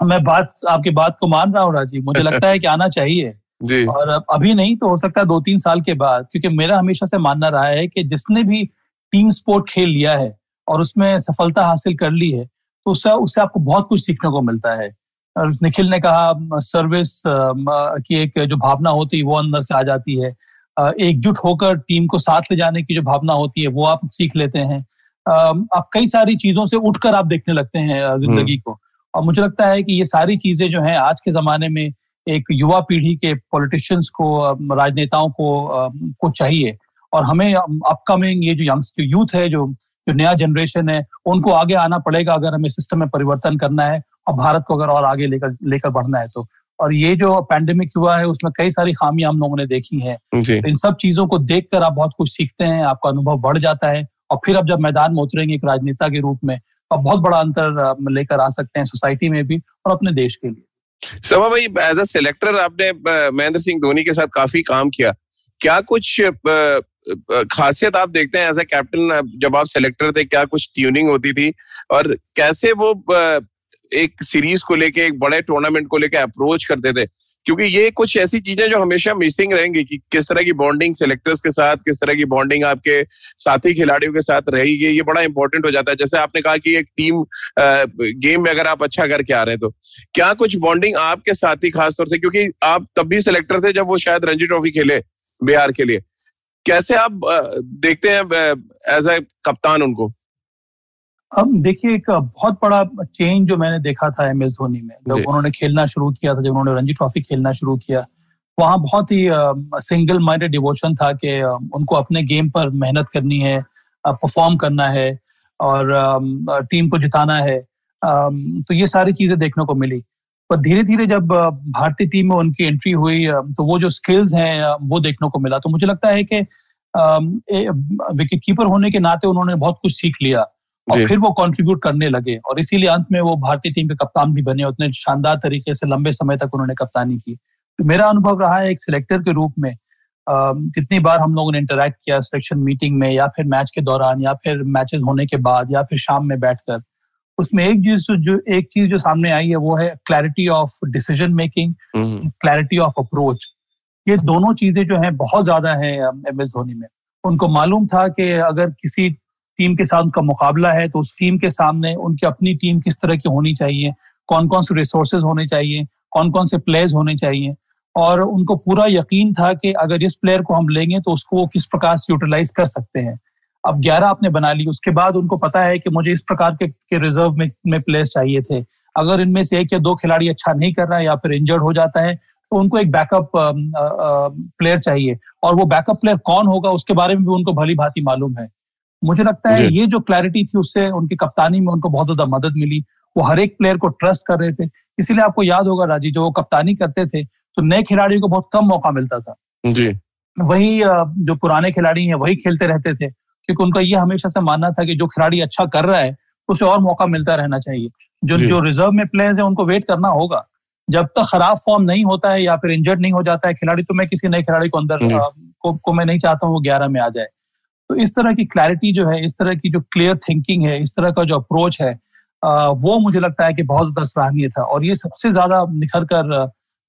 मैं बात आपकी बात को मान रहा हूँ राजीव। मुझे लगता है कि आना चाहिए। जी। और अभी नहीं तो हो सकता है दो तीन साल के बाद क्योंकि मेरा हमेशा से मानना रहा है कि जिसने भी टीम स्पोर्ट खेल लिया है और उसमें सफलता हासिल कर ली है तो उससे उससे आपको बहुत कुछ सीखने को मिलता है। निखिल ने कहा सर्विस की एक जो भावना होती है वो अंदर से आ जाती है। एकजुट होकर टीम को साथ ले जाने की जो भावना होती है वो आप सीख लेते हैं। आप कई सारी चीज़ों से उठकर आप देखने लगते हैं ज़िंदगी को। और मुझे लगता है कि ये सारी चीज़ें जो हैं आज के जमाने में एक युवा पीढ़ी के पॉलिटिशियंस को राजनेताओं को को चाहिए। और हमें अपकमिंग ये जो यंग यूथ है जो जो नया जनरेशन है उनको आगे आना पड़ेगा अगर हमें सिस्टम में परिवर्तन करना है और भारत को अगर और आगे लेकर लेकर बढ़ना है तो और ये जो पैंडेमिक हुआ है उसमें कई सारी खामियाँ हम लोगों ने देखी हैं। तो इन सब चीज़ों को देखकर आप बहुत कुछ सीखते हैं आपका अनुभव बढ़ जाता है और फिर अब जब मैदान में उतरेंगे एक राजनेता के रूप में आप बहुत बड़ा अंतर लेकर आ सकते हैं सोसाइटी में भी और अपने देश के लिए। सभा भाई एज अ सिलेक्टर आपने महेंद्र सिंह धोनी के साथ काफ़ी काम किया। क्या कुछ खासियत आप देखते हैं एज ए कैप्टन जब आप सिलेक्टर थे क्या कुछ ट्यूनिंग होती थी? और कैसे वो एक सीरीज़ को लेके, एक बड़े टूर्नामेंट को लेके अप्रोच करते थे। क्योंकि ये कुछ ऐसी चीज़ें जो हमेशा मिसिंग रहेंगी कि किस तरह की बॉन्डिंग सिलेक्टर्स के साथ, किस तरह की बॉन्डिंग आपके साथी खिलाड़ियों के साथ रहेगी, ये बड़ा इंपॉर्टेंट हो जाता है। जैसे आपने कहा कि एक टीम गेम में अगर आप अच्छा करके आ रहे हैं तो क्या कुछ बॉन्डिंग आपके साथी खासतौर से, क्योंकि आप तब भी सिलेक्टर थे जब वो शायद रणजी ट्रॉफी खेले बिहार के लिए। कैसे आप देखते हैं एज ए कप्तान उनको? अब देखिए एक बहुत बड़ा चेंज जो मैंने देखा था एम एस धोनी में जब उन्होंने खेलना शुरू किया था जब उन्होंने रणजी ट्रॉफी खेलना शुरू किया वहाँ बहुत ही सिंगल माइंडेड डिवोशन था कि उनको अपने गेम पर मेहनत करनी है परफॉर्म करना है और टीम को जिताना है। तो ये सारी चीज़ें देखने को मिली। पर धीरे धीरे जब भारतीय टीम में उनकी एंट्री हुई तो वो जो स्किल्स हैं वो देखने को मिला। तो मुझे लगता है कि विकेट कीपर होने के नाते उन्होंने बहुत कुछ सीख लिया। और फिर वो कंट्रीब्यूट करने लगे। और इसीलिए अंत में वो भारतीय टीम के कप्तान भी बने उतने शानदार तरीके से लंबे समय तक उन्होंने कप्तानी की। तो मेरा अनुभव रहा है एक सिलेक्टर के रूप में कितनी बार हम लोगों ने इंटरेक्ट किया सिलेक्शन मीटिंग में या फिर मैच के दौरान या फिर मैचेस होने के बाद या फिर शाम में बैठकर। उसमें एक चीज़ जो एक चीज़ जो सामने आई है वो है clarity of decision making clarity of approach ये दोनों चीज़ें जो है बहुत ज़्यादा है एम एस धोनी में। उनको मालूम था कि अगर किसी टीम के साथ उनका मुकाबला है तो उस टीम के सामने उनकी अपनी टीम किस तरह की होनी चाहिए कौन कौन से रिसोर्सेज होने चाहिए कौन कौन से प्लेयर्स होने चाहिए। और उनको पूरा यकीन था कि अगर इस प्लेयर को हम लेंगे तो उसको वो किस प्रकार से यूटिलाइज कर सकते हैं। अब 11 आपने बना ली उसके बाद उनको पता है कि मुझे इस प्रकार के, के रिज़र्व में, में प्लेयर्स चाहिए थे। अगर इनमें से एक या दो खिलाड़ी अच्छा नहीं कर रहा है या फिर इंजर्ड हो जाता है तो उनको एक बैकअप प्लेयर चाहिए। और वो बैकअप प्लेयर कौन होगा उसके बारे में भी उनको भली भांति मालूम है। मुझे लगता है ये जो क्लैरिटी थी उससे उनकी कप्तानी में उनको बहुत ज़्यादा मदद मिली। वो हर एक प्लेयर को ट्रस्ट कर रहे थे। इसीलिए आपको याद होगा राज़ी जो वो कप्तानी करते थे तो नए खिलाड़ियों को बहुत कम मौका मिलता था। जी। वही जो पुराने खिलाड़ी हैं वही खेलते रहते थे। क्योंकि उनका ये हमेशा से मानना था कि जो खिलाड़ी अच्छा कर रहा है उसे और मौका मिलता रहना चाहिए। जो जो। रिज़र्व में प्लेयर्स है उनको वेट करना होगा। जब तक खराब फॉर्म नहीं होता है या फिर इंजर्ड नहीं हो जाता है खिलाड़ी तो मैं किसी नए खिलाड़ी को अंदर को, को मैं नहीं चाहता हूँ वो ग्यारह में आ जाए। तो इस तरह की क्लैरिटी जो है, इस तरह की जो क्लियर थिंकिंग है, इस तरह का जो अप्रोच है वो मुझे लगता है कि बहुत ज़्यादा सराहनीय था और ये सबसे ज़्यादा निखर कर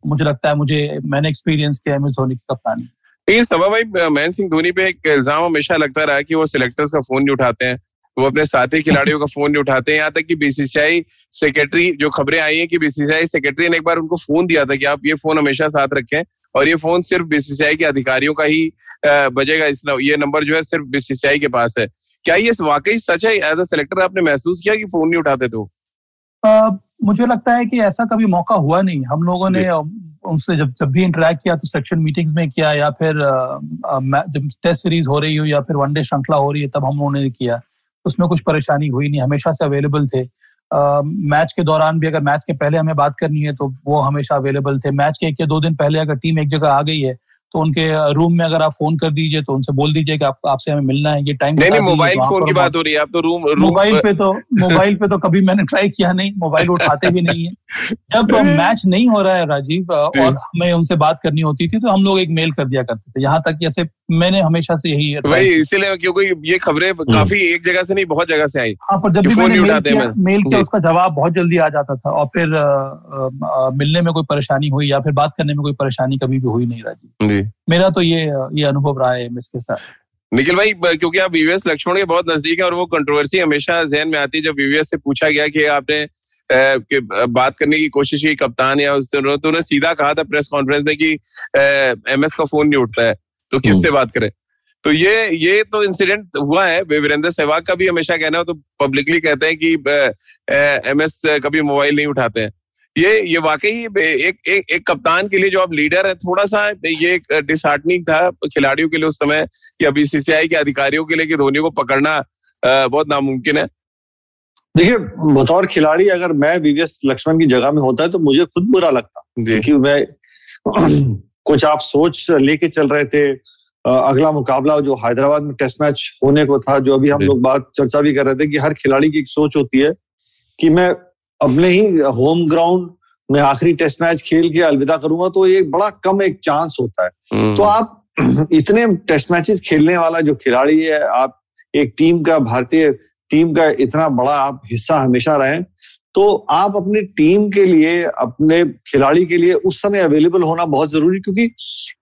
मुझे लगता है मुझे, मैंने एक्सपीरियंस किया एम एस धोनी की कप्तानी। लेकिन सभा भाई, महेंद्र सिंह धोनी पे एक इल्ज़ाम हमेशा लगता रहा कि वो सिलेक्टर्स का फ़ोन नहीं उठाते हैं। वो अपने साथी खिलाड़ियों का फ़ोन नहीं उठाते हैं। यहाँ तक कि बीसीसीआई सेक्रेटरी जो खबरें आई हैं कि बीसीसीआई सेक्रेटरी ने एक बार उनको फ़ोन दिया था कि आप ये फ़ोन हमेशा साथ रखें। और ये फ़ोन सिर्फ़ बीसीसीआई के अधिकारियों का ही बजेगा इस ये नंबर जो है सिर्फ़ बीसीसीआई के पास है। क्या ये वाकई सच है? एज अ सिलेक्टर आपने महसूस किया कि फ़ोन नहीं उठाते तो? मुझे लगता है कि ऐसा कभी मौका हुआ नहीं। हम लोगों ने उनसे जब जब भी इंटरेक्ट किया तो सेक्शन मीटिंग्स में किया या फिर जब टेस्ट सीरीज़ हो रही हो या फिर वनडे श्रृंखला हो रही है तब हम लोगों ने किया। उसमें कुछ परेशानी हुई नहीं। हमेशा से अवेलेबल थे। मैच के दौरान भी अगर मैच के पहले हमें बात करनी है तो वो हमेशा अवेलेबल थे। मैच के एक या दो दिन पहले अगर टीम एक जगह आ गई है तो उनके रूम में अगर आप फ़ोन कर दीजिए तो उनसे बोल दीजिए कि आप, आपसे हमें मिलना है ये टाइम नहीं नहीं मोबाइल फ़ोन की बात हो रही है। आप तो रूम मोबाइल पे तो मोबाइल पे तो कभी मैंने ट्राई किया नहीं मोबाइल उठाते भी नहीं है। जब मैच नहीं हो रहा है राजीव और हमें उनसे बात करनी होती थी तो हम लोग एक मेल कर दिया करते थे। यहाँ तक जैसे मैंने हमेशा से यही वही इसीलिए क्योंकि ये खबरें हम्म। काफ़ी एक जगह से नहीं बहुत जगह से आई। हाँ पर जब भी मैंने मेल किया, मेल किया उसका जवाब बहुत जल्दी आ जाता था। और फिर आ, आ, मिलने में कोई परेशानी हुई या फिर बात करने में कोई परेशानी कभी भी हुई नहीं राजीव मेरा तो ये ये अनुभव रहा है इसके साथ। निखिल भाई क्योंकि आप वीवीएस लक्ष्मण के बहुत नज़दीक है और वो कंट्रोवर्सी हमेशा जहन में आती है जब वीवीएस से पूछा गया कि आपने कि बात करने की कोशिश की कप्तान या उससे तो उन्होंने सीधा कहा था प्रेस कॉन्फ्रेंस में कि एमएस का फ़ोन नहीं उठता है। तो किससे हम्म। बात करें? तो ये ये तो इंसिडेंट हुआ है वीरेंद्र सहवाग का भी हमेशा कहना हो तो पब्लिकली कहते हैं कि एमएस कभी मोबाइल नहीं उठाते हैं। ये ये वाकई एक एक एक कप्तान के लिए जो आप लीडर है थोड़ा सा ये एक डिसहार्टनिंग था खिलाड़ियों के लिए उस समय या बीसीसीआई के अधिकारियों के लिए कि धोनी को पकड़ना बहुत नामुमकिन है। देखिए बतौर खिलाड़ी अगर मैं वीवीएस लक्ष्मण की जगह में होता है तो मुझे खुद बुरा लगता। क्योंकि मैं कुछ आप सोच लेके चल रहे थे। अगला मुकाबला जो हैदराबाद में टेस्ट मैच होने को था जो अभी हम लोग बात चर्चा भी कर रहे थे कि हर खिलाड़ी की एक सोच होती है कि मैं अपने ही होम ग्राउंड में आखिरी टेस्ट मैच खेल के अलविदा करूँगा तो एक बड़ा कम एक चांस होता है। हम्म। तो आप इतने टेस्ट मैचेस खेलने वाला जो खिलाड़ी है आप एक टीम का भारतीय टीम का इतना बड़ा आप हिस्सा हमेशा रहे। तो आप अपनी टीम के लिए अपने खिलाड़ी के लिए उस समय अवेलेबल होना बहुत ज़रूरी क्योंकि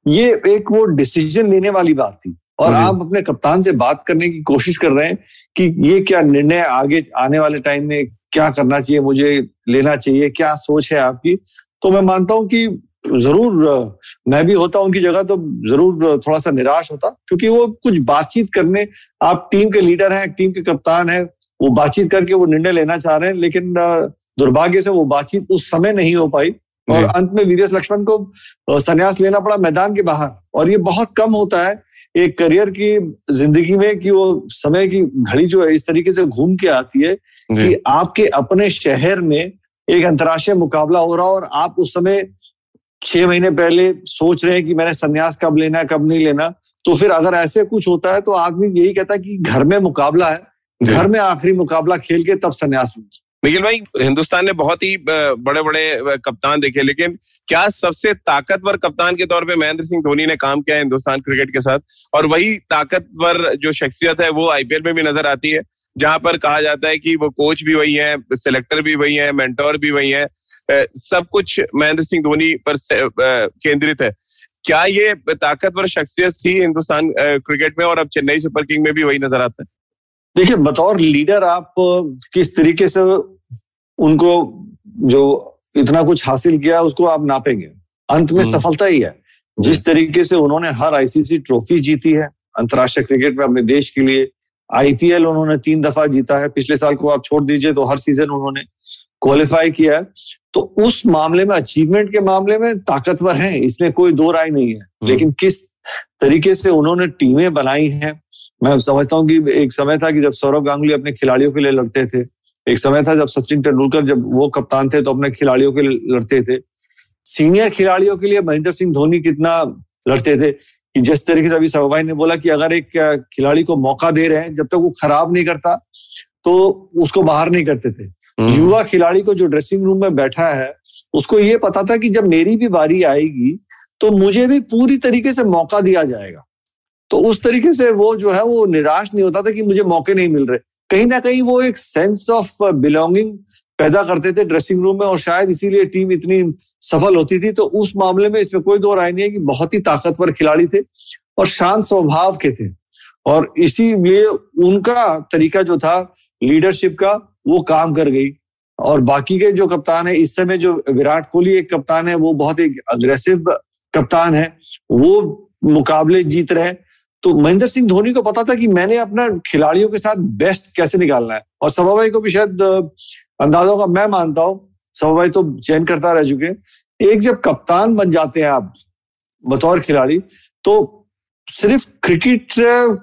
ये एक वो डिसीज़न लेने वाली बात थी। और आप अपने कप्तान से बात करने की कोशिश कर रहे हैं कि ये क्या निर्णय आगे आने वाले टाइम में क्या करना चाहिए मुझे लेना चाहिए क्या सोच है आपकी? तो मैं मानता हूँ कि ज़रूर मैं भी होता उनकी जगह तो ज़रूर थोड़ा सा निराश होता क्योंकि वो कुछ बातचीत करने आप टीम के लीडर हैं टीम के कप्तान हैं वो बातचीत करके वो निर्णय लेना चाह रहे हैं लेकिन दुर्भाग्य से वो बातचीत उस समय नहीं हो पाई और अंत में वीरेश लक्ष्मण को संन्यास लेना पड़ा मैदान के बाहर। और ये बहुत कम होता है एक करियर की ज़िंदगी में कि वो समय की घड़ी जो है इस तरीके से घूम के आती है कि आपके अपने शहर में एक अंतर्राष्ट्रीय मुकाबला हो रहा और आप उस समय छह महीने पहले सोच रहे हैं कि मैंने संन्यास कब लेना है कब नहीं लेना। तो फिर अगर ऐसे कुछ होता है तो आदमी यही कहता है कि घर में मुकाबला है। घर में आखिरी मुकाबला खेल के तब संन्यास निखिल भाई हिंदुस्तान ने बहुत ही बड़े बड़े कप्तान देखे लेकिन क्या सबसे ताकतवर कप्तान के तौर पे महेंद्र सिंह धोनी ने काम किया है हिंदुस्तान क्रिकेट के साथ? और वही ताकतवर जो शख्सियत है वो आईपीएल में भी नज़र आती है जहाँ पर कहा जाता है कि वो कोच भी वही है सिलेक्टर भी वही है मेंटोर भी वही है सब कुछ महेंद्र सिंह धोनी पर केंद्रित है। क्या ये ताकतवर शख्सियत थी हिंदुस्तान क्रिकेट में और अब चेन्नई सुपर किंग में भी वही नज़र आता है? देखिए बतौर लीडर आप किस तरीके से उनको जो इतना कुछ हासिल किया उसको आप नापेंगे। अंत में हम्म। सफलता ही है। जिस तरीके से उन्होंने हर आईसीसी ट्रॉफी जीती है अंतर्राष्ट्रीय क्रिकेट में अपने देश के लिए आईपीएल उन्होंने तीन दफ़ा जीता है। पिछले साल को आप छोड़ दीजिए तो हर सीज़न उन्होंने क्वालिफाई किया है। तो उस मामले में अचीवमेंट के मामले में ताकतवर हैं इसमें कोई दो राय नहीं है। हम्म। लेकिन किस तरीके से उन्होंने टीमें बनाई हैं मैं समझता हूँ कि एक समय था कि जब सौरभ गांगुली अपने खिलाड़ियों के लिए लड़ते थे एक समय था जब सचिन तेंदुलकर जब वो कप्तान थे तो अपने खिलाड़ियों के लिए लड़ते थे। सीनियर खिलाड़ियों के लिए महेंद्र सिंह धोनी कितना लड़ते थे कि जिस तरीके से अभी सभाई ने बोला कि अगर एक खिलाड़ी को मौका दे रहे हैं जब तक वो खराब नहीं करता तो उसको बाहर नहीं करते थे। हम्म। युवा खिलाड़ी को जो ड्रेसिंग रूम में बैठा है उसको ये पता था कि जब मेरी भी बारी आएगी तो मुझे भी पूरी तरीके से मौका दिया जाएगा। तो उस तरीके से वो जो है वो निराश नहीं होता था कि मुझे मौके नहीं मिल रहे। कहीं ना कहीं वो एक सेंस ऑफ़ बिलोंगिंग पैदा करते थे ड्रेसिंग रूम में और शायद इसीलिए टीम इतनी सफल होती थी। तो उस मामले में इसमें कोई दो राय नहीं है कि बहुत ही ताकतवर खिलाड़ी थे और शांत स्वभाव के थे। और इसीलिए उनका तरीका जो था लीडरशिप का, वो काम कर गई। और बाकी के जो कप्तान है, इस समय जो विराट कोहली एक कप्तान है, वो बहुत एक अग्रेसिव कप्तान है। वो मुकाबले जीत रहे तो महेंद्र सिंह धोनी को पता था कि मैंने अपना खिलाड़ियों के साथ बेस्ट कैसे निकालना है। और सभा भाई को भी शायद अंदाजों का मैं मानता हूँ सभा भाई तो चयन करता रह चुके एक जब कप्तान बन जाते हैं आप, बतौर खिलाड़ी तो सिर्फ़ क्रिकेट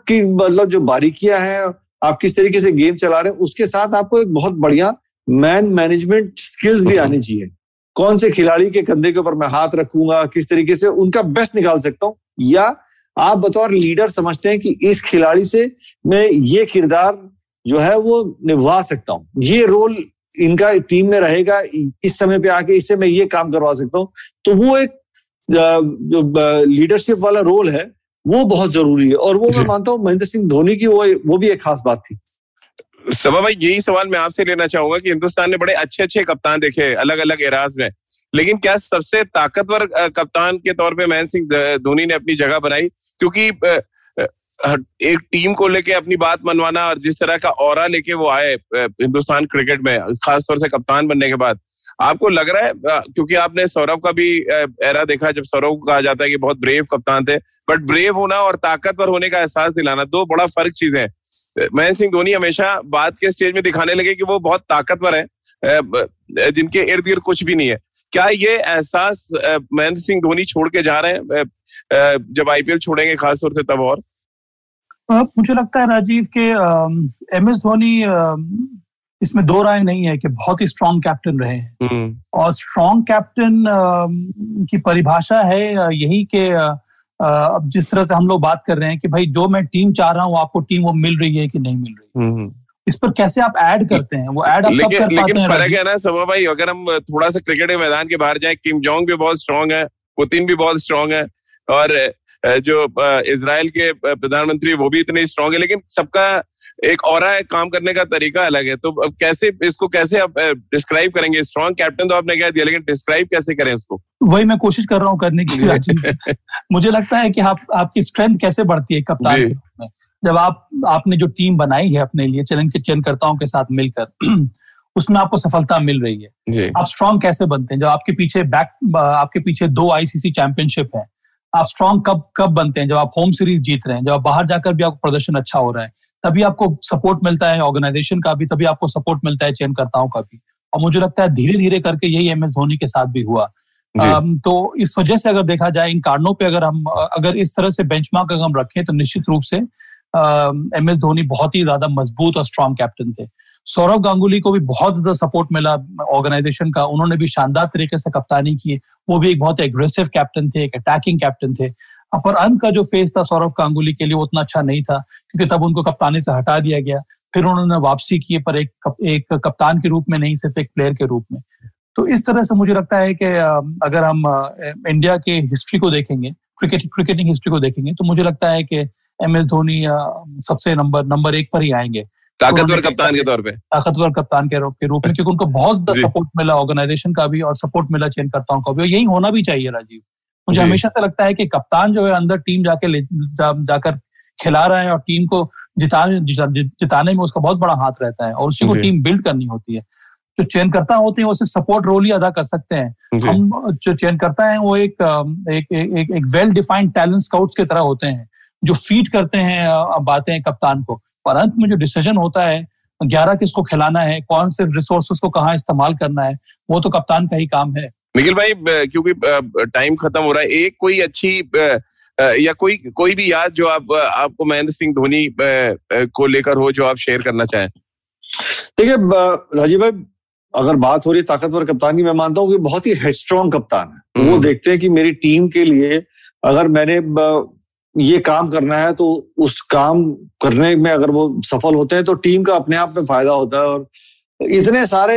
की मतलब जो बारीकियाँ हैं, आप किस तरीके से गेम चला रहे हैं, उसके साथ आपको एक बहुत बढ़िया मैन मैनेजमेंट स्किल्स भी आनी चाहिए। कौन से खिलाड़ी के कंधे के ऊपर मैं हाथ रखूँगा, किस तरीके से उनका बेस्ट निकाल सकता हूँ, या आप बतौर लीडर समझते हैं कि इस खिलाड़ी से मैं ये किरदार जो है वो निभा सकता हूँ। ये रोल इनका टीम में रहेगा इस समय पे आके इससे मैं ये काम करवा सकता हूँ। तो वो एक जो लीडरशिप वाला रोल है वो बहुत ज़रूरी है। और वो मैं मानता हूँ महेंद्र सिंह धोनी की वो वो भी एक खास बात थी। सभा भाई यही सवाल मैं आपसे लेना चाहूँगा कि हिंदुस्तान ने बड़े अच्छे अच्छे कप्तान देखे अलग अलग एराज में। लेकिन क्या सबसे ताकतवर कप्तान के तौर पे महेंद्र सिंह धोनी ने अपनी जगह बनाई? क्योंकि एक टीम को लेके अपनी बात मनवाना और जिस तरह का और लेके वो आए हिंदुस्तान क्रिकेट में, खासतौर से कप्तान बनने के बाद, आपको लग रहा है क्योंकि आपने सौरभ का भी एरा देखा जब सौरभ को कहा जाता है कि बहुत ब्रेव कप्तान थे बट ब्रेव होना और ताकतवर होने का एहसास दिलाना, दो बड़ा फ़र्क चीज़ें हैं। महेंद्र सिंह धोनी हमेशा बात के स्टेज में दिखाने लगे कि वो बहुत ताकतवर है जिनके इर्द गिर्द कुछ भी नहीं है। क्या ये एहसास महेंद्र सिंह धोनी छोड़ के जा रहे हैं जब आईपीएल छोड़ेंगे खासतौर से तब और मुझे लगता है राजीव के एम एस धोनी इसमें दो राय नहीं है कि बहुत ही स्ट्रॉन्ग कैप्टन रहे हैं हम्म। और स्ट्रॉन्ग कैप्टन की परिभाषा है यही कि अब जिस तरह से हम लोग बात कर रहे हैं कि भाई जो मैं टीम चाह रहा हूँ आपको टीम वो मिल रही है कि नहीं मिल रही हम्म। इस पर कैसे आप ऐड करते हैं? वो ऐड लेकिन, कर लेकिन फ़र्क है ना सभा भाई अगर हम थोड़ा सा क्रिकेट के मैदान के बाहर जाए किम जोंग भी बहुत स्ट्रांग है पुतिन भी बहुत स्ट्रांग है और जो इसराइल के प्रधानमंत्री वो भी इतने स्ट्रांग है लेकिन सबका एक और काम करने का तरीका अलग है। तो अब कैसे इसको कैसे आप डिस्क्राइब करेंगे? स्ट्रॉन्ग कैप्टन तो आपने कह दिया लेकिन डिस्क्राइब कैसे करें उसको? वही मैं कोशिश कर रहा हूँ करने की मुझे लगता है कि आप आपकी स्ट्रेंथ कैसे बढ़ती है कप्तान जब आप आपने जो टीम बनाई है अपने लिए चलन के चयनकर्ताओं के साथ मिलकर उसमें आपको सफलता मिल रही है। आप स्ट्रांग कैसे बनते हैं? जब आपके पीछे बैक आपके पीछे दो आईसीसी चैंपियनशिप है आप स्ट्रांग कब कब बनते हैं? जब आप होम सीरीज़ जीत रहे हैं जब आप बाहर जाकर भी आपको प्रदर्शन अच्छा हो रहा है तभी आपको सपोर्ट मिलता है ऑर्गेनाइजेशन का भी तभी आपको सपोर्ट मिलता है चयनकर्ताओं का भी। और मुझे लगता है धीरे धीरे करके यही एम एस धोनी के साथ भी हुआ। तो इस वजह से अगर देखा जाए इन कारणों पे अगर हम अगर इस तरह से बेंचमार्क अगर हम रखें तो निश्चित रूप से एम एस धोनी बहुत ही ज़्यादा मज़बूत और स्ट्रांग कैप्टन थे। सौरभ गांगुली को भी बहुत ज़्यादा सपोर्ट मिला ऑर्गेनाइजेशन का। उन्होंने भी शानदार तरीके से कप्तानी की। वो भी एक बहुत एग्रेसिव कैप्टन थे, एक अटैकिंग कैप्टन थे। पर अंत का जो फेस था सौरभ गांगुली के लिए वो उतना अच्छा नहीं था, क्योंकि तब उनको कप्तानी से हटा दिया गया। फिर उन्होंने वापसी की, पर एक एक कप्तान के रूप में नहीं, सिर्फ़ एक प्लेयर के रूप में। तो इस तरह से मुझे लगता है कि अगर हम इंडिया के हिस्ट्री को देखेंगे क्रिकेट क्रिकेटिंग हिस्ट्री को देखेंगे तो मुझे लगता है कि एम एस धोनी सबसे नंबर नंबर एक पर ही आएँगे। ताकतवर कप्तान के तौर पे। ताकतवर कप्तान के रूप के रूप में क्योंकि उनको बहुत सपोर्ट मिला ऑर्गेनाइजेशन का भी और सपोर्ट मिला चयनकर्ताओं का भी और यही होना भी चाहिए राजीव। मुझे हमेशा से लगता है कि कप्तान जो है अंदर टीम जाके जा, जाकर खिला रहा है और टीम को जिताने जिताने में उसका बहुत बड़ा हाथ रहता है और उसी को टीम बिल्ड करनी होती है। जो चयनकर्ता होते हैं वो सिर्फ़ सपोर्ट रोल ही अदा कर सकते हैं। हम जो चयनकर्ता हैं वो एक एक एक, एक वेल डिफाइंड टैलेंट स्काउट्स की तरह होते हैं। जो फ़ीड करते हैं बातें कप्तान को। पर अंत में जो डिसीज़न होता है ग्यारह किसको खिलाना है कौन से रिसोर्सेस को कहाँ इस्तेमाल करना है वो तो कप्तान का ही काम है। निखिल भाई क्योंकि टाइम खत्म हो रहा है एक कोई अच्छी या कोई कोई भी याद जो आप आपको महेंद्र सिंह धोनी को लेकर हो जो आप शेयर करना चाहें। देखिए राजीव भाई अगर बात हो रही है ताकतवर कप्तान की मैं मानता हूँ कि बहुत ही हेडस्ट्रॉन्ग कप्तान है। वो हम्म। देखते हैं कि मेरी टीम के लिए अगर मैंने ये काम करना है तो उस काम करने में अगर वो सफल होते हैं तो टीम का अपने आप में फ़ायदा होता है। और इतने सारे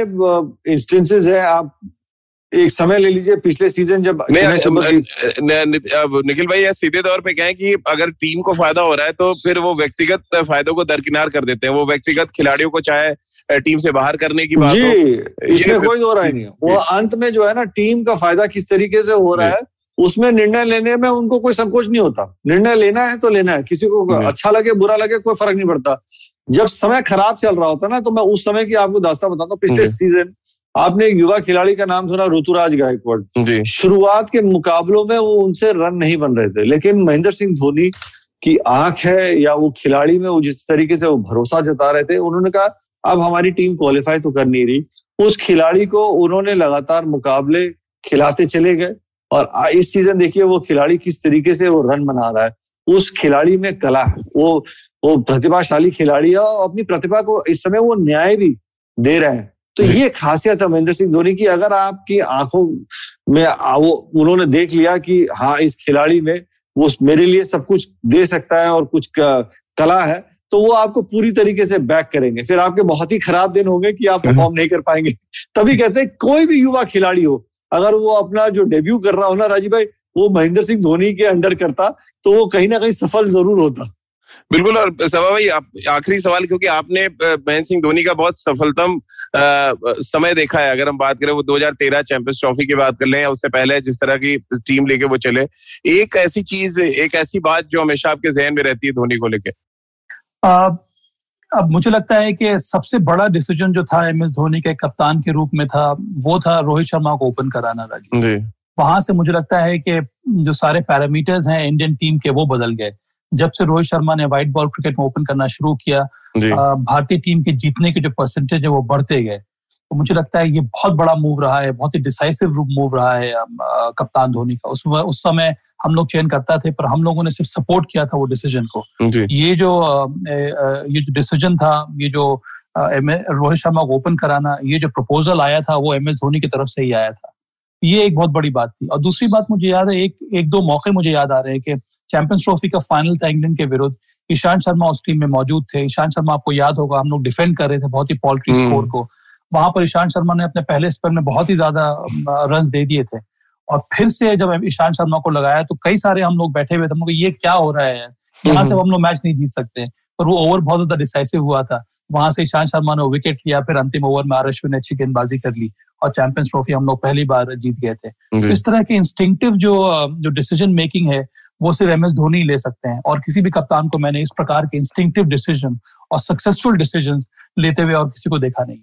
इंस्टेंसेस है आप एक समय ले लीजिए पिछले सीज़न जब निखिल भाई सीधे तौर पे कहें कि अगर टीम को फ़ायदा हो रहा है तो फिर वो व्यक्तिगत फायदों को दरकिनार कर देते हैं। वो व्यक्तिगत खिलाड़ियों को चाहे टीम से बाहर करने की बात जी इसमें कोई दो राय नहीं वो अंत में जो है ना टीम का फ़ायदा किस तरीके से हो रहा है उसमें निर्णय लेने में उनको कोई संकोच नहीं होता। निर्णय लेना है तो लेना है। किसी को अच्छा लगे बुरा लगे कोई फ़र्क नहीं पड़ता। जब समय खराब चल रहा होता ना तो मैं उस समय की आपको दास्ता बताता हूँ। पिछले सीज़न आपने एक युवा खिलाड़ी का नाम सुना ऋतुराज गायकवाड़। शुरुआत के मुकाबलों में वो उनसे रन नहीं बन रहे थे। लेकिन महेंद्र सिंह धोनी की आँख है या वो खिलाड़ी में वो जिस तरीके से वो भरोसा जता रहे थे उन्होंने कहा अब हमारी टीम क्वालिफाई तो कर नहीं रही। उस खिलाड़ी को उन्होंने लगातार मुकाबले खिलाते चले गए। और इस सीज़न देखिए वो खिलाड़ी किस तरीके से वो रन बना रहा है। उस खिलाड़ी में कला है। वो वो प्रतिभाशाली खिलाड़ी है और अपनी प्रतिभा को इस समय वो न्याय भी दे रहे हैं। तो ये खासियत है महेंद्र सिंह धोनी की। अगर आपकी आँखों में वो उन्होंने देख लिया कि हाँ इस खिलाड़ी में वो मेरे लिए सब कुछ दे सकता है और कुछ कला है तो वो आपको पूरी तरीके से बैक करेंगे। फिर आपके बहुत ही खराब दिन होंगे कि आप परफॉर्म नहीं कर पाएँगे। तभी कहते हैं कोई भी युवा खिलाड़ी हो अगर वो अपना जो डेब्यू कर रहा हो ना राजीव भाई वो महेंद्र सिंह धोनी के अंडर करता तो वो कहीं ना कहीं सफल ज़रूर होता। बिल्कुल और सभा भाई आप आखिरी सवाल क्योंकि आपने महेंद्र सिंह धोनी का बहुत सफलतम समय देखा है। अगर हम बात करें वो 2013 चैंपियंस ट्रॉफी की बात कर लें उससे पहले जिस तरह की टीम लेके वो चले एक ऐसी चीज़ एक ऐसी बात जो हमेशा आपके जहन में रहती है धोनी को लेके? अब मुझे लगता है कि सबसे बड़ा डिसीज़न जो था एम एस धोनी के कप्तान के रूप में था वो था रोहित शर्मा को ओपन कराना राजीव वहाँ से मुझे लगता है कि जो सारे पैरामीटर्स हैं इंडियन टीम के वो बदल गए। जब से रोहित शर्मा ने व्हाइट बॉल क्रिकेट में ओपन करना शुरू किया भारतीय टीम के जीतने के जो परसेंटेज है वो बढ़ते गए। तो मुझे लगता है ये बहुत बड़ा मूव रहा है बहुत ही डिसाइसिव मूव रहा है कप्तान धोनी का। उस उस समय हम लोग चयन करता थे पर हम लोगों ने सिर्फ़ सपोर्ट किया था वो डिसीज़न को। ये जो ये जो डिसीज़न था ये जो रोहित शर्मा को ओपन कराना ये जो प्रपोजल आया था वो एम एस धोनी की तरफ़ से ही आया था। ये एक बहुत बड़ी बात थी। और दूसरी बात मुझे याद है एक एक दो मौके मुझे याद आ रहे हैं कि चैंपियंस ट्रॉफी का फाइनल था इंग्लैंड के विरुद्ध। ईशांत शर्मा उस टीम में मौजूद थे। ईशांत शर्मा आपको याद होगा हम लोग डिफेंड कर रहे थे बहुत ही पॉल्ट्री स्कोर हम्म। को। वहाँ पर ईशांत शर्मा ने अपने पहले स्पेल में बहुत ही ज़्यादा रन दे दिए थे। और फिर से जब ईशांत शर्मा को लगाया तो कई सारे हम लोग बैठे हुए थे हम ये क्या हो रहा है? यहाँ से हम लोग मैच नहीं जीत सकते। पर वो ओवर बहुत ज़्यादा डिसाइसिव हुआ था। वहाँ से ईशांत शर्मा ने विकेट लिया फिर अंतिम ओवर में आर अश्विन ने अच्छी गेंदबाजी कर ली और चैंपियंस ट्रॉफी हम लोग पहली बार जीत गए थे। तो इस तरह के इंस्टिंक्टिव जो जो डिसीज़न मेकिंग है वो सिर्फ़ एम एस धोनी ले सकते हैं। और किसी भी कप्तान को मैंने इस प्रकार के इंस्टिंक्टिव डिसीज़न और सक्सेसफुल डिसीज़न लेते हुए और किसी को देखा नहीं।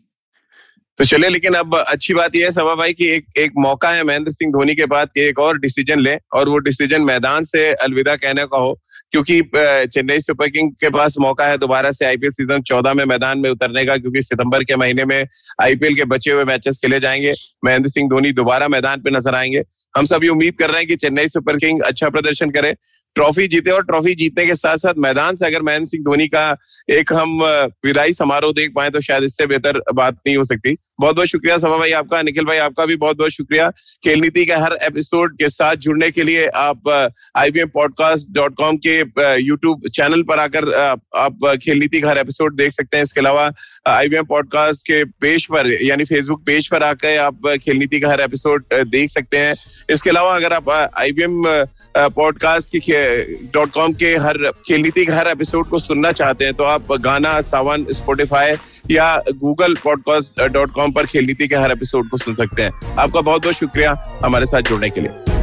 तो चले लेकिन अब अच्छी बात यह है सभा भाई की एक एक मौका है महेंद्र सिंह धोनी के बाद कि एक और डिसीज़न ले और वो डिसीज़न मैदान से अलविदा कहने का हो, क्योंकि चेन्नई सुपर किंग के पास मौका है दोबारा से आईपीएल सीज़न चौदह में मैदान में उतरने का, क्योंकि सितंबर के महीने में आईपीएल के बचे हुए मैचेस खेले जाएँगे। महेंद्र सिंह धोनी दोबारा मैदान पे नज़र आएँगे। हम सब ये उम्मीद कर रहे हैं कि चेन्नई सुपर किंग अच्छा प्रदर्शन करे। ट्रॉफी जीते और ट्रॉफी जीतने के साथ साथ मैदान से अगर महेंद्र सिंह धोनी का एक हम विदाई समारोह देख पाए तो शायद इससे बेहतर बात नहीं हो सकती। बहुत बहुत शुक्रिया सभा भाई आपका, निखिल भाई आपका भी बहुत बहुत शुक्रिया। खेल नीति के हर एपिसोड के साथ जुड़ने के लिए आप आई पॉडकास्ट डॉट कॉम के यूट्यूब चैनल पर आकर आप खेल नीति का हर एपिसोड देख सकते हैं। इसके अलावा आई पॉडकास्ट के पेज पर, यानी फेसबुक पेज पर आकर आप खेल नीति का हर एपिसोड देख सकते हैं। इसके अलावा अगर आप आई पॉडकास्ट की डॉट कॉम के हर खेल नीति के हर एपिसोड को सुनना चाहते हैं तो आप गाना, सावन स्पोटिफाई या गूगल पॉडकास्ट डॉट कॉम पर खेल नीति के हर एपिसोड को सुन सकते हैं। आपका बहुत बहुत शुक्रिया हमारे साथ जुड़ने के लिए।